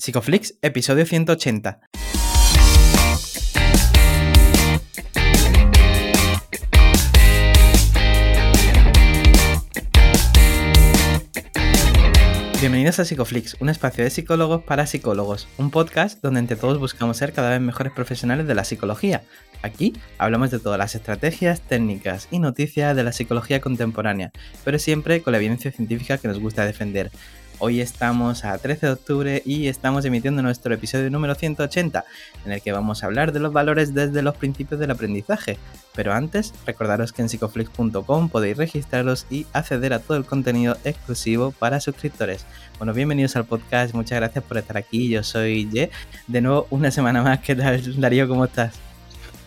Psicoflix, episodio 180. Bienvenidos a Psicoflix, un espacio de psicólogos para psicólogos, un podcast donde entre todos buscamos ser cada vez mejores profesionales de la psicología. Aquí hablamos de todas las estrategias, técnicas y noticias de la psicología contemporánea, pero siempre con la evidencia científica que nos gusta defender. Hoy estamos a 13 de octubre y estamos emitiendo nuestro episodio número 180, en el que vamos a hablar de los valores desde los principios del aprendizaje. Pero antes, recordaros que en psicoflix.com podéis registraros y acceder a todo el contenido exclusivo para suscriptores. Bueno, bienvenidos al podcast, muchas gracias por estar aquí. Yo soy Ye. De nuevo, una semana más. ¿Qué tal, Darío? ¿Cómo estás?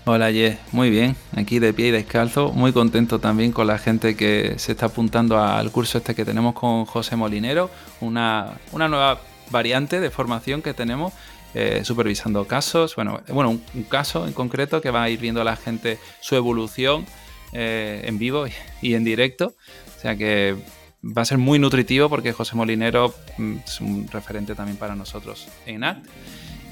Hola Ye, muy bien, aquí de pie y descalzo, muy contento también con la gente que se está apuntando al curso este que tenemos con José Molinero, una, nueva variante de formación que tenemos eh, supervisando casos, bueno, bueno un, caso en concreto que va a ir viendo a la gente su evolución eh, en vivo y, en directo, o sea que va a ser muy nutritivo porque José Molinero mm, es un referente también para nosotros en ACT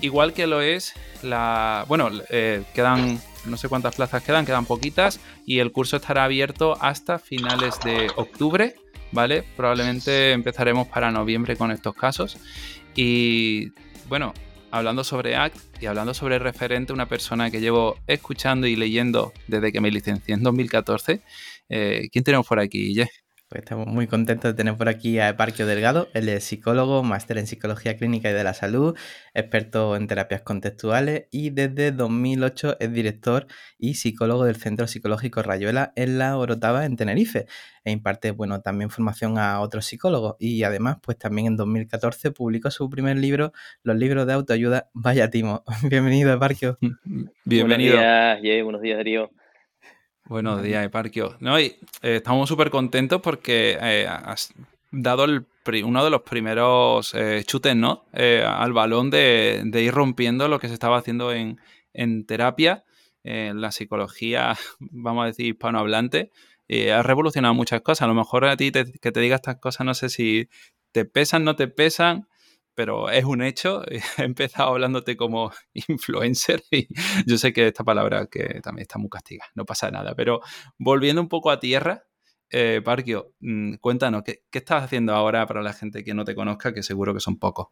igual que lo es la... Bueno, eh, quedan no sé cuántas plazas quedan, quedan poquitas y el curso estará abierto hasta finales de octubre, ¿vale? Probablemente empezaremos para noviembre con estos casos. Y bueno, hablando sobre ACT y hablando sobre referente, una persona que llevo escuchando y leyendo desde que me licencié en 2014, eh, ¿quién tenemos por aquí? Pues estamos muy contentos de tener por aquí a Eparquio Delgado. Él es psicólogo, máster en psicología clínica y de la salud, experto en terapias contextuales y desde 2008 es director y psicólogo del Centro Psicológico Rayuela en la Orotava en Tenerife e imparte bueno, también formación a otros psicólogos y además pues también en 2014 publicó su primer libro, Los libros de autoayuda. Vaya timo. Bienvenido Eparquio. Bienvenido. Buenos días, buenos días Darío. Buenos días, Eparquio. No, y, eh, estamos súper contentos porque eh, has dado uno de los primeros eh, chutes ¿no? al balón de, ir rompiendo lo que se estaba haciendo en, terapia, en la psicología, vamos a decir, hispanohablante. has revolucionado muchas cosas. A lo mejor a ti que te diga estas cosas, no sé si te pesan, no te pesan, pero es un hecho. He empezado hablándote como influencer y yo sé que esta palabra que también está muy castigada, no pasa nada. Pero volviendo un poco a tierra, eh, Parquio, mm, cuéntanos, ¿qué, estás haciendo ahora para la gente que no te conozca, que seguro que son pocos?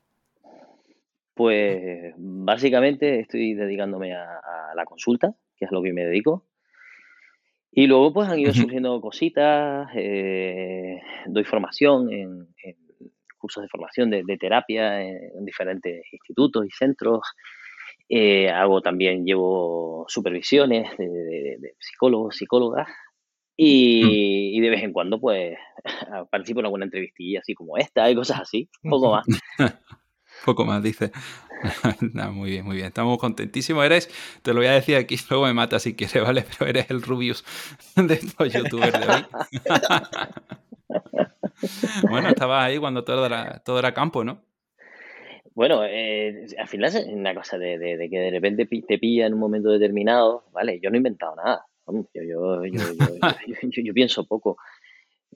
Pues básicamente estoy dedicándome a, la consulta, que es lo que me dedico. Y luego pues han ido surgiendo cositas, eh, doy formación en cursos de formación de, terapia en, diferentes institutos y centros. Eh, hago también, llevo supervisiones de, psicólogos, psicólogas. Y, y, de vez en cuando, pues, participo en alguna entrevistilla así como esta y cosas así, un poco más. poco más, dice. muy bien, muy bien. Estamos contentísimos. Eres, te lo voy a decir aquí, luego me mata si quieres, ¿vale? Pero eres el Rubius de estos youtubers de hoy. Bueno, estabas ahí cuando todo era, todo era campo, ¿no? Bueno, eh, al final es una cosa de, que de repente te pilla en un momento determinado, ¿vale? Yo no he inventado nada. Yo, yo, pienso poco.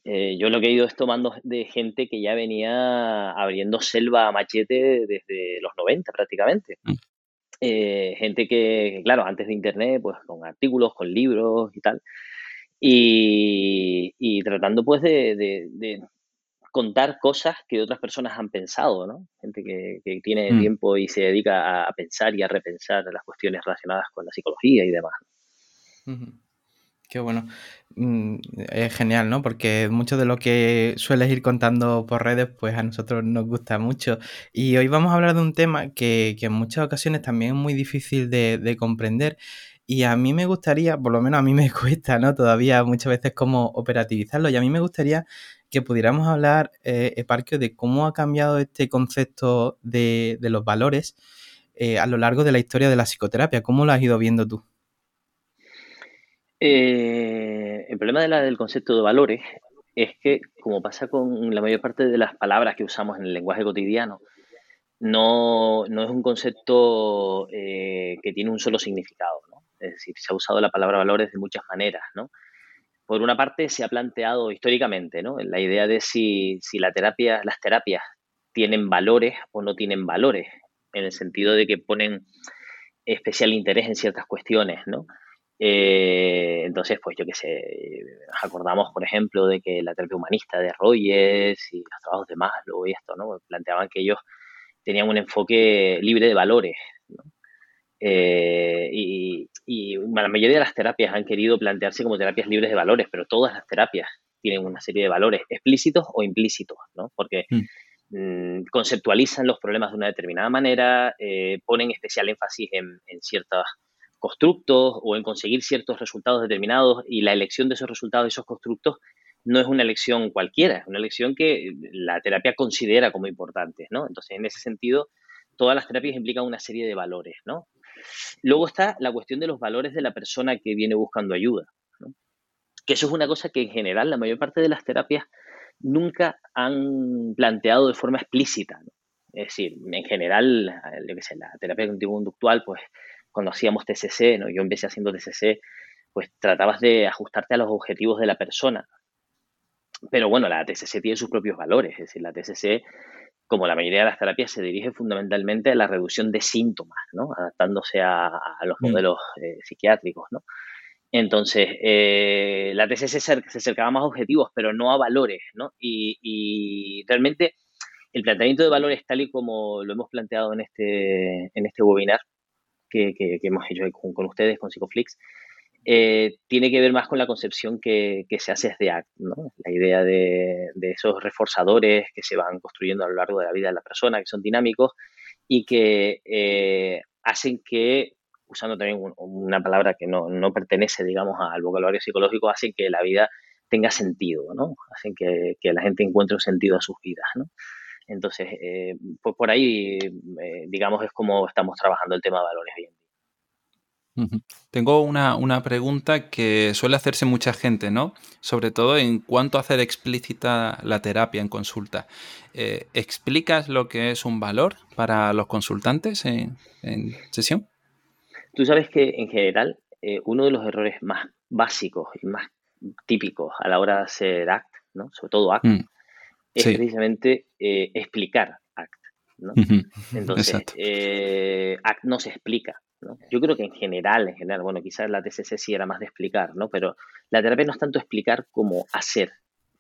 Eh, yo lo que he ido es tomando de gente que ya venía abriendo selva a machete desde los 90 prácticamente. Mm. Eh, gente que, claro, antes de Internet, pues con artículos, con libros y tal. Y, tratando pues de, contar cosas que otras personas han pensado, ¿no? Gente que, tiene mm. tiempo y se dedica a, pensar y a repensar las cuestiones relacionadas con la psicología y demás. Qué bueno. Mm, es genial, ¿no? Porque mucho de lo que sueles ir contando por redes, pues a nosotros nos gusta mucho. Y hoy vamos a hablar de un tema que, en muchas ocasiones también es muy difícil de, de comprender. Y a mí me gustaría, por lo menos a mí me cuesta, ¿no? Todavía muchas veces cómo operativizarlo. Y a mí me gustaría que pudiéramos hablar, eh, Eparquio, de cómo ha cambiado este concepto de, los valores eh, a lo largo de la historia de la psicoterapia. ¿Cómo lo has ido viendo tú? Eh, el problema del concepto de valores es que, como pasa con la mayor parte de las palabras que usamos en el lenguaje cotidiano, no, es un concepto que tiene un solo significado. ¿no? Es decir, se ha usado la palabra valores de muchas maneras, ¿no? por una parte se ha planteado históricamente ¿no? la idea de si, la terapia, las terapias tienen valores o no tienen valores, en el sentido de que ponen especial interés en ciertas cuestiones, ¿no? Eh, entonces, pues yo qué sé, acordamos, por ejemplo, de que la terapia humanista de Rogers y los trabajos de Maslow y esto, ¿no? Planteaban que ellos tenían un enfoque libre de valores. Eh, y, la mayoría de las terapias han querido plantearse como terapias libres de valores, pero todas las terapias tienen una serie de valores explícitos o implícitos, ¿no? Porque mm. Mm, conceptualizan los problemas de una determinada manera, eh, ponen especial énfasis en, ciertos constructos o en conseguir ciertos resultados determinados y la elección de esos resultados, de esos constructos, no es una elección cualquiera, es una elección que la terapia considera como importantes, ¿no? Entonces, en ese sentido, todas las terapias implican una serie de valores, ¿no? Luego está la cuestión de los valores de la persona que viene buscando ayuda. Que eso es una cosa que en general la mayor parte de las terapias nunca han planteado de forma explícita. Es decir, en general, que la terapia cognitivo-conductual, pues cuando hacíamos TCC, ¿no? yo empecé haciendo TCC, pues tratabas de ajustarte a los objetivos de la persona. Pero bueno, la TCC tiene sus propios valores, es decir, la TCC, como la mayoría de las terapias, se dirige fundamentalmente a la reducción de síntomas, ¿no? adaptándose a, los mm. modelos eh, psiquiátricos. ¿no? Entonces, eh, la TCC se, acercaba más a objetivos, pero no a valores, ¿no? Y, realmente el planteamiento de valores, tal y como lo hemos planteado en este, en este webinar que, hemos hecho con, ustedes, con Psicoflix, eh, tiene que ver más con la concepción que, se hace desde ACT, ¿no? La idea de, esos reforzadores que se van construyendo a lo largo de la vida de la persona, que son dinámicos y que eh, hacen que usando también una palabra que no, pertenece, digamos, al vocabulario psicológico, hacen que la vida tenga sentido, ¿no? Hacen que, la gente encuentre un sentido a sus vidas. Entonces, pues por ahí, eh, digamos, es como estamos trabajando el tema de valores hoy en día. Tengo una, pregunta que suele hacerse mucha gente, ¿no? Sobre todo en cuanto a hacer explícita la terapia en consulta. Eh, ¿Explicas lo que es un valor para los consultantes en sesión? Tú sabes que en general eh, uno de los errores más básicos y más típicos a la hora de hacer ACT, ¿no? sobre todo ACT, mm. es precisamente eh, explicar ACT. ¿no? Entonces, ACT no se explica. ¿No? Yo creo que en general, en general, bueno, quizás la TCC sí era más de explicar, ¿no? pero la terapia no es tanto explicar como hacer.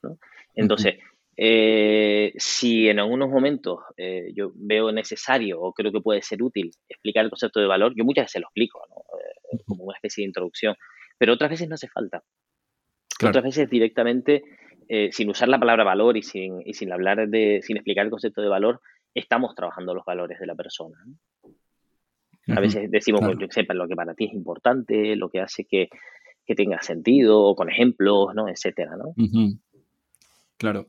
¿no? Entonces, eh, si en algunos momentos eh, yo veo necesario o creo que puede ser útil explicar el concepto de valor, yo muchas veces lo explico, eh, como una especie de introducción, pero otras veces no hace falta. Otras veces directamente, sin usar la palabra valor y sin, y sin hablar de, sin explicar el concepto de valor, estamos trabajando los valores de la persona. A veces decimos, que pues, sepa lo que para ti es importante, lo que hace que, tenga sentido, con ejemplos, ¿no? etcétera, ¿no? Claro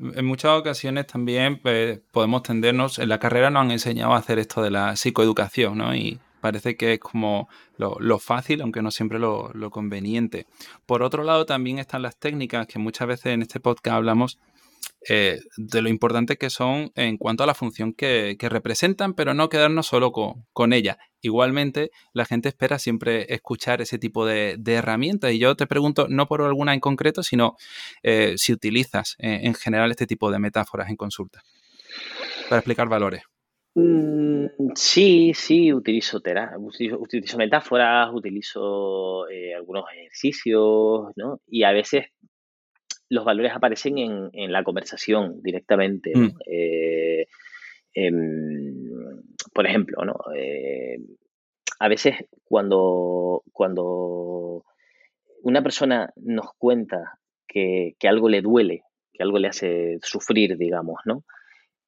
en muchas ocasiones también pues, podemos tendernos, en la carrera nos han enseñado a hacer esto de la psicoeducación, ¿no? Y parece que es como lo, fácil, aunque no siempre lo, lo, conveniente. Por otro lado, también están las técnicas que muchas veces en este podcast hablamos eh, de lo importante que son en cuanto a la función que, representan, pero no quedarnos solo con, ella. Igualmente, la gente espera siempre escuchar ese tipo de, herramientas y yo te pregunto, no por alguna en concreto, sino eh, si utilizas eh, en general este tipo de metáforas en consulta para explicar valores. Mm, sí, sí, utilizo, utilizo, metáforas, utilizo algunos ejercicios, ¿no? Y a veces los valores aparecen en, la conversación directamente. Mm. Eh, em, por ejemplo, ¿no? Eh, a veces cuando, cuando una persona nos cuenta que, algo le duele, que algo le hace sufrir, digamos, ¿no?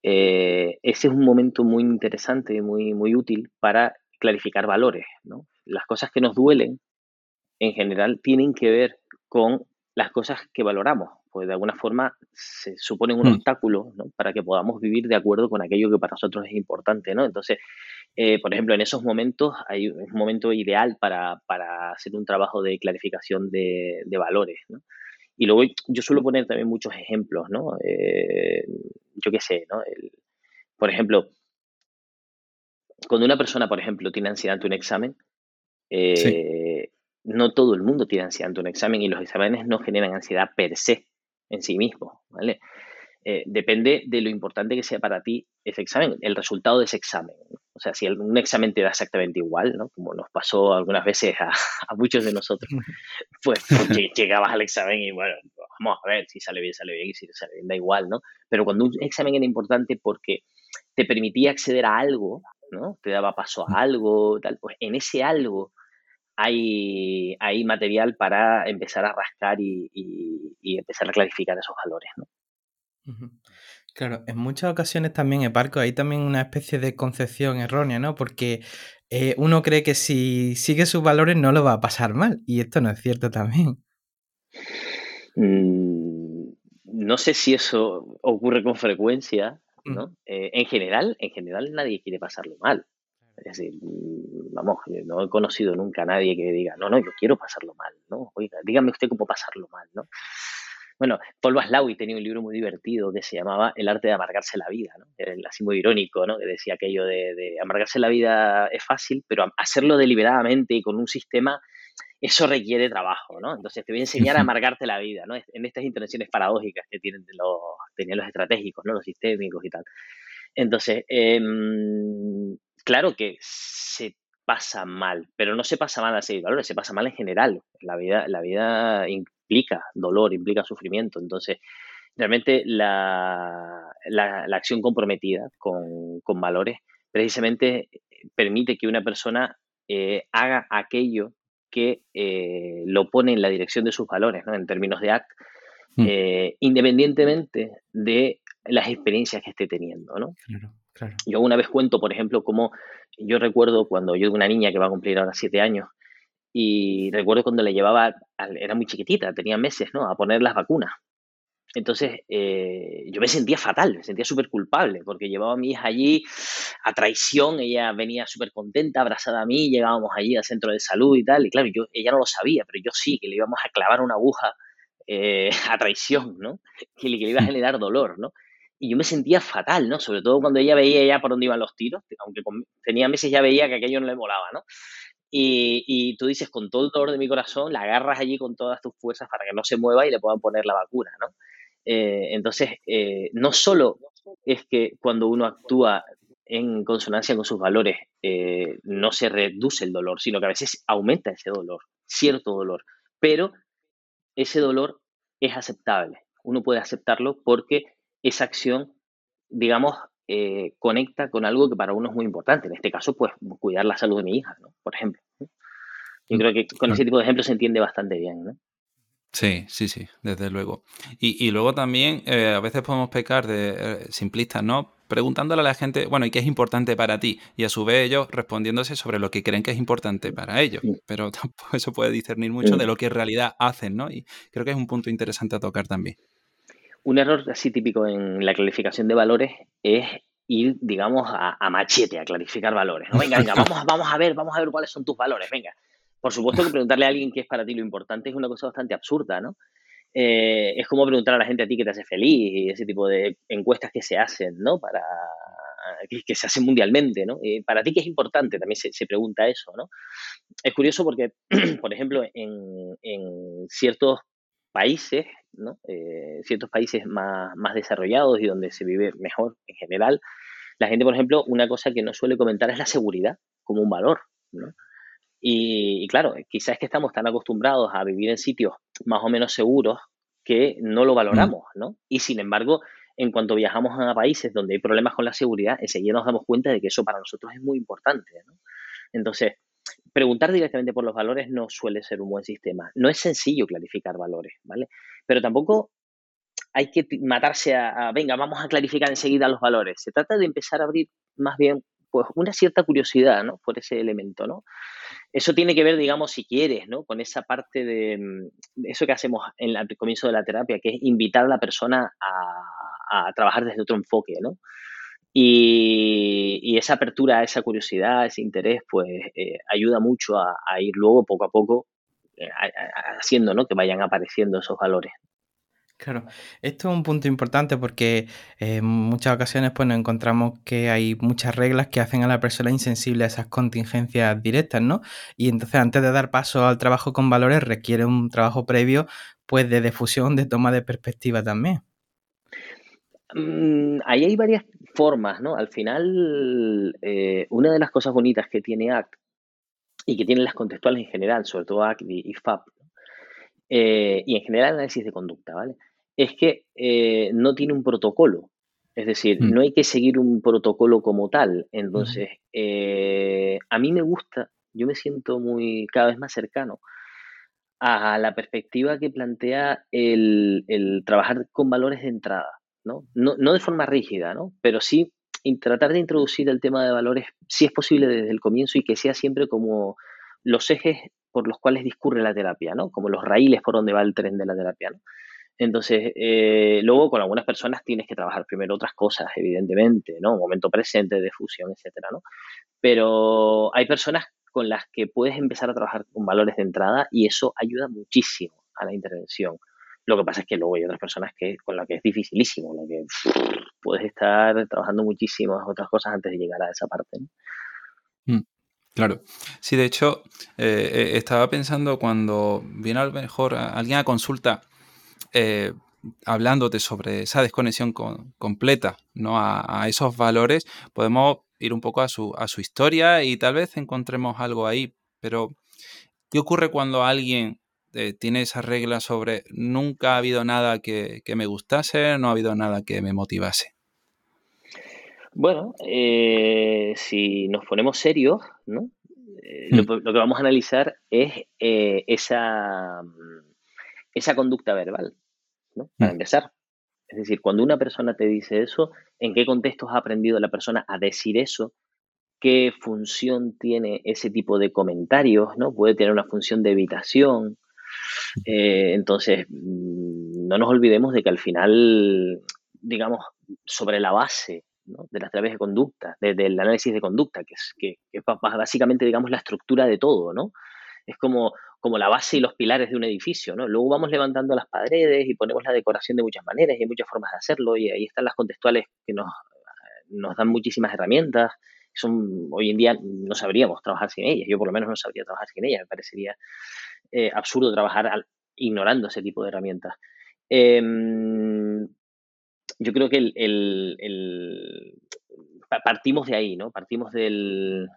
Eh, ese es un momento muy interesante, muy, muy útil para clarificar valores, ¿no? Las cosas que nos duelen, en general, tienen que ver con las cosas que valoramos, pues de alguna forma se suponen un mm. obstáculo para que podamos vivir de acuerdo con aquello que para nosotros es importante, ¿no? Entonces, eh, por ejemplo, en esos momentos hay un momento ideal para, hacer un trabajo de clarificación de, valores, ¿no? Y luego yo suelo poner también muchos ejemplos, ¿no? Eh, yo qué sé, ¿no? por ejemplo, cuando una persona, por ejemplo, tiene ansiedad ante un examen, eh, no todo el mundo tiene ansiedad ante un examen y los exámenes no generan ansiedad per se en sí mismo, ¿vale? eh, depende de lo importante que sea para ti ese examen, el resultado de ese examen. O sea, si un examen te da exactamente igual, ¿no? como nos pasó algunas veces a, muchos de nosotros, pues llegabas al examen y bueno, vamos a ver si sale bien, sale bien, y si sale bien, da igual, ¿no? Pero cuando un examen era importante porque te permitía acceder a algo, ¿no? Te daba paso a algo, tal, pues en ese algo hay, hay material para empezar a rascar y, empezar a clarificar esos valores, ¿no? Claro, en muchas ocasiones también, Eparco, hay también una especie de concepción errónea, ¿no? Porque eh, uno cree que si sigue sus valores no lo va a pasar mal, y esto no es cierto también. Mm, no sé si eso ocurre con frecuencia, mm. ¿no? Eh, en general, en general nadie quiere pasarlo mal. Es decir, mm, vamos, no he conocido nunca a nadie que diga, no, no, yo quiero pasarlo mal, ¿no? Oiga, dígame usted cómo pasarlo mal, ¿no? Bueno, Paul Baslawi tenía un libro muy divertido que se llamaba El arte de amargarse la vida, ¿no? así muy irónico, ¿no? Que decía aquello de, amargarse la vida es fácil, pero hacerlo deliberadamente y con un sistema, eso requiere trabajo, ¿no? Entonces te voy a enseñar a amargarte la vida, ¿no? En estas intervenciones paradójicas que tienen los, tenían los estratégicos, ¿no? Los sistémicos y tal. Entonces, em, claro que se pasa mal, pero no se pasa mal a seguir valores, se pasa mal en general. La vida, la vida implica dolor, implica sufrimiento. Entonces, realmente la, acción comprometida con, valores precisamente permite que una persona eh, haga aquello que eh, lo pone en la dirección de sus valores, ¿no? en términos de ACT, mm. eh, independientemente de las experiencias que esté teniendo. ¿no? Yo una vez cuento, por ejemplo, cómo yo recuerdo cuando yo una niña que va a cumplir ahora siete años, y recuerdo cuando le llevaba, era muy chiquitita, tenía meses, ¿no? A poner las vacunas. Entonces, eh, yo me sentía fatal, me sentía súper culpable, porque llevaba a mi hija allí a traición, ella venía súper contenta, abrazada a mí, llegábamos allí al centro de salud y tal, y claro, yo, ella no lo sabía, pero yo sí, que le íbamos a clavar una aguja eh, a traición, ¿no? Que le, que le iba a generar dolor, ¿no? Y yo me sentía fatal, ¿no? Sobre todo cuando ella veía ya por dónde iban los tiros, aunque tenía meses ya veía que aquello no le molaba, ¿no? Y, tú dices, con todo el dolor de mi corazón, la agarras allí con todas tus fuerzas para que no se mueva y le puedan poner la vacuna, ¿no? Eh, entonces, eh, no solo es que cuando uno actúa en consonancia con sus valores eh, no se reduce el dolor, sino que a veces aumenta ese dolor, cierto dolor, pero ese dolor es aceptable. Uno puede aceptarlo porque esa acción, digamos, eh, conecta con algo que para uno es muy importante. En este caso, pues cuidar la salud de mi hija, ¿no? Por ejemplo. Yo creo que con ese tipo de ejemplos se entiende bastante bien, ¿no? Sí, sí, sí, desde luego. Y, luego también eh, a veces podemos pecar de eh, simplistas, ¿no? Preguntándole a la gente, bueno, ¿y qué es importante para ti? Y a su vez ellos respondiéndose sobre lo que creen que es importante para ellos. Pero tampoco eso puede discernir mucho de lo que en realidad hacen, ¿no? Y creo que es un punto interesante a tocar también. Un error así típico en la clarificación de valores es ir, digamos, a, machete, a clarificar valores. Venga, venga, vamos, vamos a ver, vamos a ver cuáles son tus valores, venga. Por supuesto que preguntarle a alguien qué es para ti lo importante es una cosa bastante absurda, ¿no? Eh, es como preguntar a la gente a ti qué te hace feliz y ese tipo de encuestas que se hacen, ¿no? Para que, se hacen mundialmente, ¿no? Eh, para ti qué es importante, también se, se, pregunta eso, ¿no? Es curioso porque, por ejemplo, en, en ciertos países, ¿no? Eh, ciertos países más, más desarrollados y donde se vive mejor en general, la gente, por ejemplo, una cosa que no suele comentar es la seguridad como un valor, ¿no? Y, claro, quizás es que estamos tan acostumbrados a vivir en sitios más o menos seguros que no lo valoramos, mm. ¿no? Y sin embargo, en cuanto viajamos a países donde hay problemas con la seguridad, enseguida nos damos cuenta de que eso para nosotros es muy importante, ¿no? Entonces, preguntar directamente por los valores no suele ser un buen sistema. No es sencillo clarificar valores, ¿vale? Pero tampoco hay que matarse a, venga, vamos a clarificar enseguida los valores. Se trata de empezar a abrir más bien pues una cierta curiosidad, ¿no? Por ese elemento, ¿no? Eso tiene que ver, digamos, si quieres, ¿no? Con esa parte de, mm, eso que hacemos en el comienzo de la terapia, que es invitar a la persona a, a trabajar desde otro enfoque, ¿no? Y, esa apertura, esa curiosidad, ese interés, pues eh, ayuda mucho a, ir luego poco a poco eh, haciendo ¿no? que vayan apareciendo esos valores. Claro, esto es un punto importante porque en muchas ocasiones pues, nos encontramos que hay muchas reglas que hacen a la persona insensible a esas contingencias directas, ¿no? Y entonces antes de dar paso al trabajo con valores requiere un trabajo previo pues de difusión, de toma de perspectiva también. Mm, ahí hay varias formas, ¿no? Al final, eh, una de las cosas bonitas que tiene ACT y que tienen las contextuales en general, sobre todo ACT y, FAP, eh, y en general análisis de conducta, ¿vale? Es que eh, no tiene un protocolo. Es decir, mm. no hay que seguir un protocolo como tal. Entonces, a mí me gusta, yo me siento muy cada vez más cercano a la perspectiva que plantea el, el trabajar con valores de entrada. ¿No? No, de forma rígida, ¿no? Pero sí tratar de introducir el tema de valores, si es posible desde el comienzo y que sea siempre como los ejes por los cuales discurre la terapia, ¿no? Como los raíles por donde va el tren de la terapia, ¿no? Entonces, eh, luego con algunas personas tienes que trabajar primero otras cosas, evidentemente, ¿no? momento presente de fusión, etcétera, ¿no? Pero hay personas con las que puedes empezar a trabajar con valores de entrada y eso ayuda muchísimo a la intervención. Lo que pasa es que luego hay otras personas que con las que es dificilísimo, lo que puedes estar trabajando muchísimas otras cosas antes de llegar a esa parte. Mm, claro. Sí, de hecho, eh, eh, estaba pensando cuando viene a lo mejor alguien a consulta eh, hablándote sobre esa desconexión completa, ¿no? A, esos valores, podemos ir un poco a su, a su historia y tal vez encontremos algo ahí. Pero, ¿qué ocurre cuando alguien eh, tiene esa regla sobre nunca ha habido nada que, me gustase, no ha habido nada que me motivase? Bueno, eh, si nos ponemos serios, ¿no? Eh, mm. lo, que vamos a analizar es esa, esa conducta verbal, ¿no? Para mm. empezar. Es decir, cuando una persona te dice eso, ¿en qué contextos ha aprendido la persona a decir eso? ¿Qué función tiene ese tipo de comentarios? ¿no? Puede tener una función de evitación, eh, entonces, mm, no nos olvidemos de que al final, digamos, sobre la base de las terapias de conducta, del análisis de conducta, que es, que, básicamente, digamos, la estructura de todo, ¿no? Es como, como la base y los pilares de un edificio, ¿no? Luego vamos levantando las paredes y ponemos la decoración de muchas maneras y hay muchas formas de hacerlo y ahí están las contextuales que nos, nos dan muchísimas herramientas. Son, hoy en día no sabríamos trabajar sin ellas, yo por lo menos no sabría trabajar sin ellas, me parecería eh, absurdo trabajar ignorando ese tipo de herramientas. Em, yo creo que el, partimos de ahí, ¿no? Partimos del,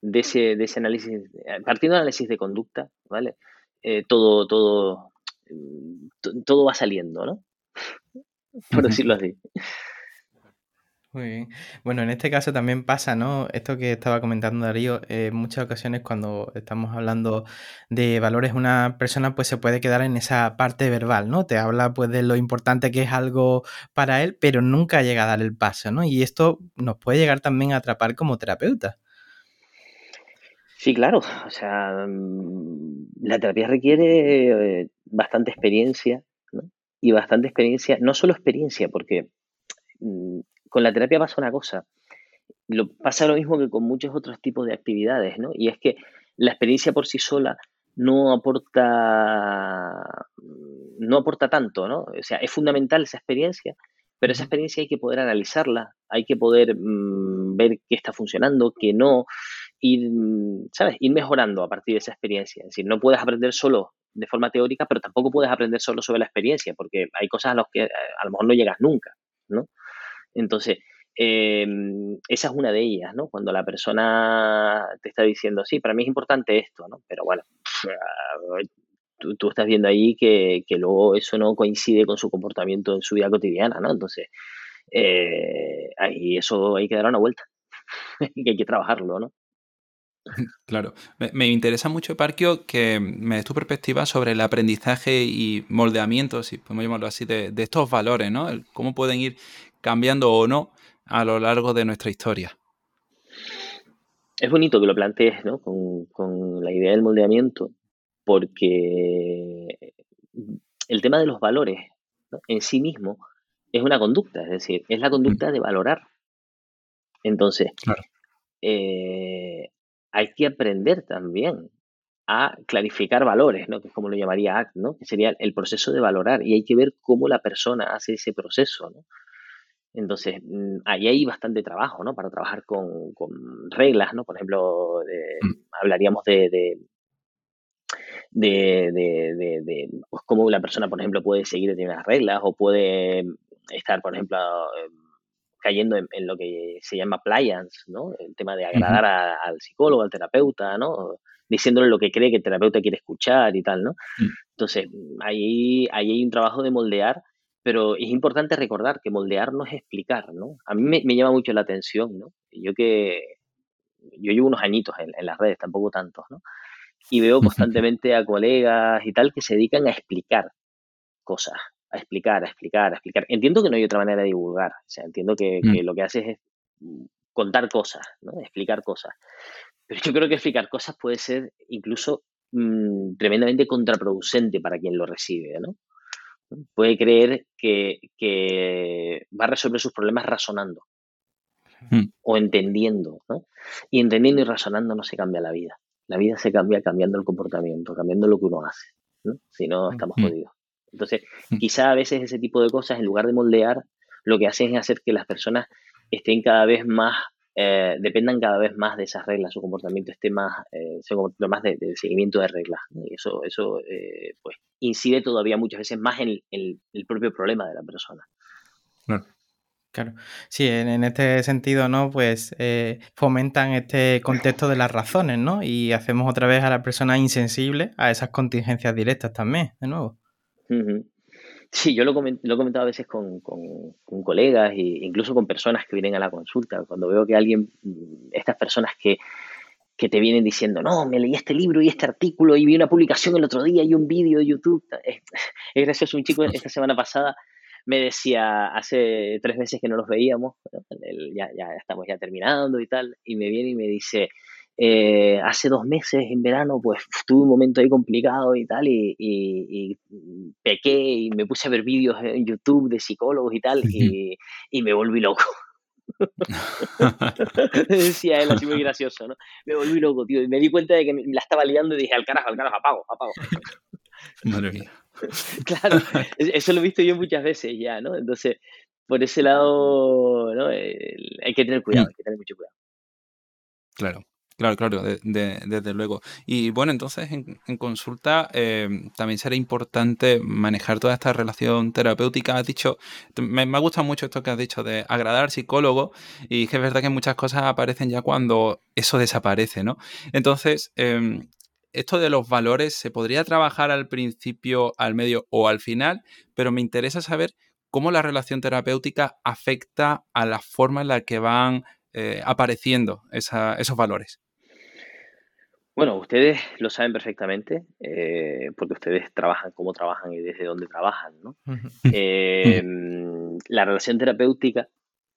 de, ese, de ese análisis, partiendo del análisis de conducta, ¿vale? Eh, todo, todo, todo va saliendo, ¿no? Por decirlo así. Muy bien. Bueno, en este caso también pasa, ¿no? Esto que estaba comentando Darío, en muchas ocasiones cuando estamos hablando de valores, una persona pues se puede quedar en esa parte verbal, ¿no? Te habla pues de lo importante que es algo para él, pero nunca llega a dar el paso, ¿no? Y esto nos puede llegar también a atrapar como terapeuta. Sí, claro. O sea, mm, la terapia requiere eh, bastante experiencia, ¿no? Y bastante experiencia, no solo experiencia, porque mm, con la terapia pasa una cosa. Lo, pasa lo mismo que con muchos otros tipos de actividades, ¿no? Y es que la experiencia por sí sola no aporta, no aporta tanto, ¿no? O sea, es fundamental esa experiencia, pero esa experiencia hay que poder analizarla, hay que poder mm, ver qué está funcionando, qué no, ir, ¿sabes? Ir mejorando a partir de esa experiencia. Es decir, no puedes aprender solo de forma teórica, pero tampoco puedes aprender solo sobre la experiencia, porque hay cosas a las que a lo mejor no llegas nunca, ¿no? Entonces, em, esa es una de ellas, ¿no? Cuando la persona te está diciendo, sí, para mí es importante esto, ¿no? Pero bueno, tú, estás viendo ahí que, luego eso no coincide con su comportamiento en su vida cotidiana, ¿no? Entonces, eh, ahí eso hay que dar una vuelta, que hay que trabajarlo, ¿no? Claro, me, interesa mucho, Parquio, que me des tu perspectiva sobre el aprendizaje y moldeamiento, si podemos llamarlo así, de, de estos valores, ¿no? cómo pueden ir cambiando o no a lo largo de nuestra historia. Es bonito que lo plantees ¿no? con, la idea del moldeamiento, porque el tema de los valores en sí mismo es una conducta, es decir, es la conducta de valorar. Entonces, eh, hay que aprender también a clarificar valores, ¿no? que es como lo llamaría ACT, ¿no? que sería el proceso de valorar, y hay que ver cómo la persona hace ese proceso. ¿no? Entonces, mm, ahí hay bastante trabajo, ¿no? Para trabajar con, reglas, ¿no? Por ejemplo, mm. hablaríamos de, de de, de, de, pues cómo una persona, por ejemplo, puede seguir determinadas reglas o puede estar, por ejemplo, cayendo en, lo que se llama appliance, ¿no? El tema de agradar al psicólogo, al terapeuta, ¿no? Diciéndole lo que cree que el terapeuta quiere escuchar y tal, ¿no? Mm. Entonces, ahí, ahí hay un trabajo de moldear pero es importante recordar que moldear no es explicar, ¿no? A mí me, llama mucho la atención, ¿no? Yo que yo llevo unos añitos en, las redes, tampoco tantos, ¿no? Y veo constantemente a colegas y tal que se dedican a explicar cosas, a explicar, a explicar, a explicar. Entiendo que no hay otra manera de divulgar, o sea, entiendo que, mm. lo que haces es contar cosas, ¿no? Explicar cosas. Pero yo creo que explicar cosas puede ser incluso mm, tremendamente contraproducente para quien lo recibe, ¿no? Puede creer que, va a resolver sus problemas razonando hmm. o entendiendo, ¿no? Y entendiendo y razonando no se cambia la vida. La vida se cambia cambiando el comportamiento, cambiando lo que uno hace, ¿no? Si no, estamos hmm. jodidos. Entonces, hmm. quizá a veces ese tipo de cosas, en lugar de moldear, lo que hacen es hacer que las personas estén cada vez más eh, dependan cada vez más de esas reglas, su comportamiento esté más, eh, más de, seguimiento de reglas. Y eso, eso eh, pues, incide todavía muchas veces más en, el propio problema de la persona. Claro. Sí, en, este sentido, ¿no? Pues eh, fomentan este contexto de las razones, ¿no? Y hacemos otra vez a la persona insensible a esas contingencias directas también, de nuevo. Sí, yo lo, lo he comentado a veces con, colegas e incluso con personas que vienen a la consulta. Cuando veo que alguien, mm, estas personas que, te vienen diciendo, no, me leí este libro y este artículo y vi una publicación el otro día y un vídeo de YouTube. Es, es gracioso, un chico esta semana pasada me decía, hace tres meses que no los veíamos, ya, ya estamos ya terminando y tal, y me viene y me dice, eh, hace dos meses en verano, pues tuve un momento ahí complicado y tal, y, pequé y me puse a ver vídeos en YouTube de psicólogos y tal, y, me volví loco. Decía él así muy gracioso, ¿no? Me volví loco, tío, y me di cuenta de que la estaba liando y dije, al carajo, al carajo, apago, apago. Madre mía. claro, eso lo he visto yo muchas veces ya, ¿no? Entonces, por ese lado, ¿no? hay que tener cuidado, mm. hay que tener mucho cuidado. Claro. Claro, claro, desde luego. Y bueno, entonces en, consulta em, también será importante manejar toda esta relación terapéutica. Has dicho, me, me, gusta mucho esto que has dicho de agradar al psicólogo y que es verdad que muchas cosas aparecen ya cuando eso desaparece, ¿no? Entonces, em, esto de los valores se podría trabajar al principio, al medio o al final, pero me interesa saber cómo la relación terapéutica afecta a la forma en la que van eh, apareciendo esos valores. Bueno, ustedes lo saben perfectamente, eh, porque ustedes trabajan cómo trabajan y desde dónde trabajan, ¿no? Em, la relación terapéutica,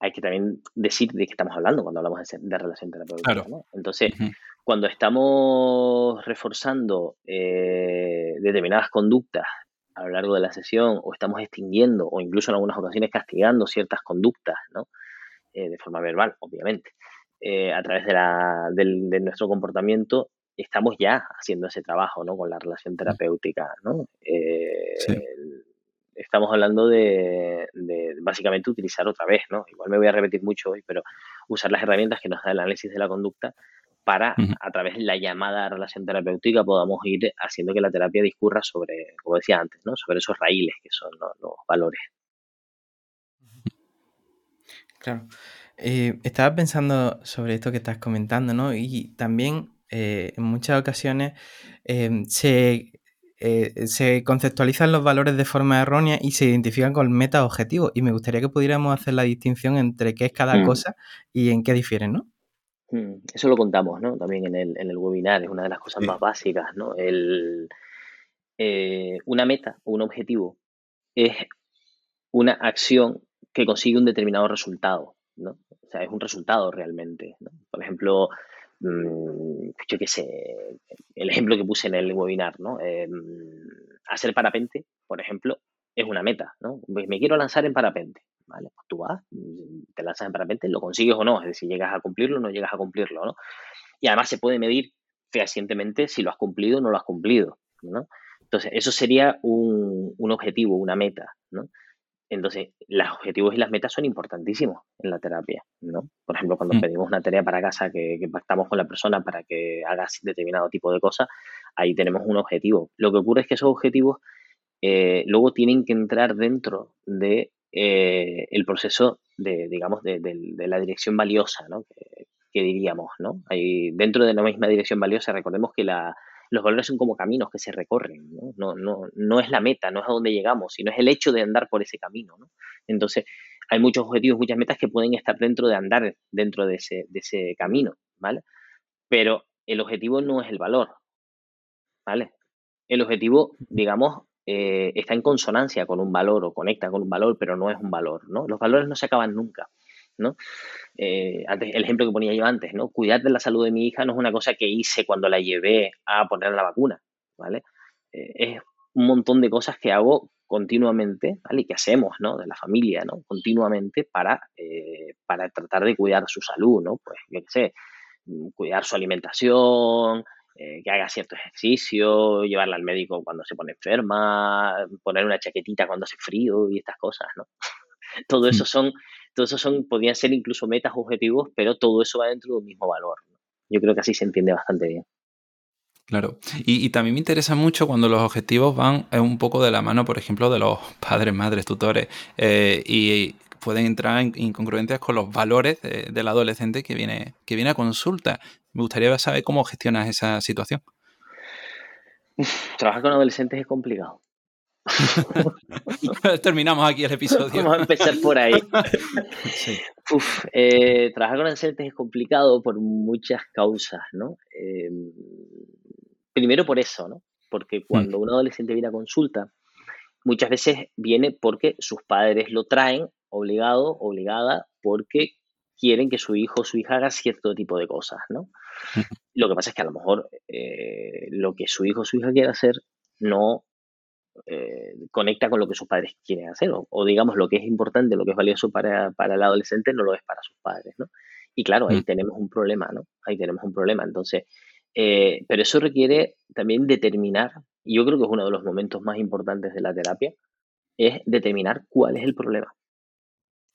hay que también decir de qué estamos hablando cuando hablamos de, relación terapéutica, ¿no? Entonces, cuando estamos reforzando eh, determinadas conductas a lo largo de la sesión, o estamos extinguiendo, o incluso en algunas ocasiones castigando ciertas conductas, ¿no? Eh, de forma verbal, obviamente, a través de, la, de nuestro comportamiento, estamos ya haciendo ese trabajo, ¿no? Con la relación terapéutica, ¿no? Eh, estamos hablando de, básicamente utilizar otra vez, ¿no? Igual me voy a repetir mucho hoy, pero usar las herramientas que nos da el análisis de la conducta para, a través de la llamada relación terapéutica, podamos ir haciendo que la terapia discurra sobre, como decía antes, ¿no? Sobre esos raíles que son los valores. Claro. Eh, estaba pensando sobre esto que estás comentando, ¿no? Y también eh, en muchas ocasiones em, eh, se, conceptualizan los valores de forma errónea y se identifican con meta objetivos. Y me gustaría que pudiéramos hacer la distinción entre qué es cada mm. cosa y en qué difieren, ¿no? Mm, eso lo contamos, ¿no? También en el, en el webinar, es una de las cosas más básicas, ¿no? El, eh, una meta o un objetivo es una acción que consigue un determinado resultado, ¿no? O sea, es un resultado realmente, ¿no? Por ejemplo, yo qué sé, el ejemplo que puse en el webinar, ¿no? Em, hacer parapente, por ejemplo, es una meta, ¿no? Pues me quiero lanzar en parapente, ¿vale? Pues tú vas, mm, te lanzas en parapente, lo consigues o no, es decir, llegas a cumplirlo o no llegas a cumplirlo, ¿no? Y además se puede medir fehacientemente si lo has cumplido o no lo has cumplido, ¿no? Entonces, eso sería un, un objetivo, una meta, ¿no? Entonces, los objetivos y las metas son importantísimos en la terapia, ¿no? Por ejemplo, cuando mm. pedimos una tarea para casa que, pactamos con la persona para que haga determinado tipo de cosas, ahí tenemos un objetivo. Lo que ocurre es que esos objetivos eh, luego tienen que entrar dentro de eh, el proceso de, digamos, de, la dirección valiosa, ¿no? Que, diríamos, ¿no? Hay, dentro de la misma dirección valiosa, recordemos que la, los valores son como caminos que se recorren, ¿no? No, no, no es la meta, no es a dónde llegamos, sino es el hecho de andar por ese camino, ¿no? Entonces, hay muchos objetivos, muchas metas que pueden estar dentro de andar dentro de ese, de ese camino, ¿vale? Pero el objetivo no es el valor, ¿vale? El objetivo, digamos, eh, está en consonancia con un valor o conecta con un valor, pero no es un valor, ¿no? Los valores no se acaban nunca, ¿no? Eh, antes, el ejemplo que ponía yo antes, ¿no? Cuidar de la salud de mi hija no es una cosa que hice cuando la llevé a poner la vacuna, ¿vale? Eh, es un montón de cosas que hago continuamente, ¿vale? Y que hacemos, ¿no? De la familia, ¿no? Continuamente para, para tratar de cuidar su salud, ¿no? Pues, yo qué sé, mm, cuidar su alimentación, eh, que haga cierto ejercicio, llevarla al médico cuando se pone enferma, poner una chaquetita cuando hace frío y estas cosas, ¿no? todo eso son, eso son, podrían ser incluso metas, objetivos, pero todo eso va dentro de un mismo valor. Yo creo que así se entiende bastante bien. Claro. Y, también me interesa mucho cuando los objetivos van eh, un poco de la mano, por ejemplo, de los padres, madres, tutores, eh, y pueden entrar en incongruencias con los valores del adolescente que viene, que viene a consulta. Me gustaría saber cómo gestionas esa situación. trabajar con adolescentes es complicado. Terminamos aquí el episodio. Vamos a empezar por ahí. Eh, trabajar con adolescentes es complicado por muchas causas, ¿no? Em, primero por eso, ¿no? Porque cuando mm. un adolescente viene a consulta, muchas veces viene porque sus padres lo traen obligado, obligada, porque quieren que su hijo o su hija haga cierto tipo de cosas, ¿no? Lo que pasa es que a lo mejor eh, lo que su hijo o su hija quiere hacer no eh, conecta con lo que sus padres quieren hacer, o, digamos lo que es importante, lo que es valioso para, el adolescente no lo es para sus padres, ¿no? Y claro, ahí mm. tenemos un problema, ¿no? Ahí tenemos un problema. Entonces, eh, pero eso requiere también determinar, y yo creo que es uno de los momentos más importantes de la terapia, es determinar cuál es el problema.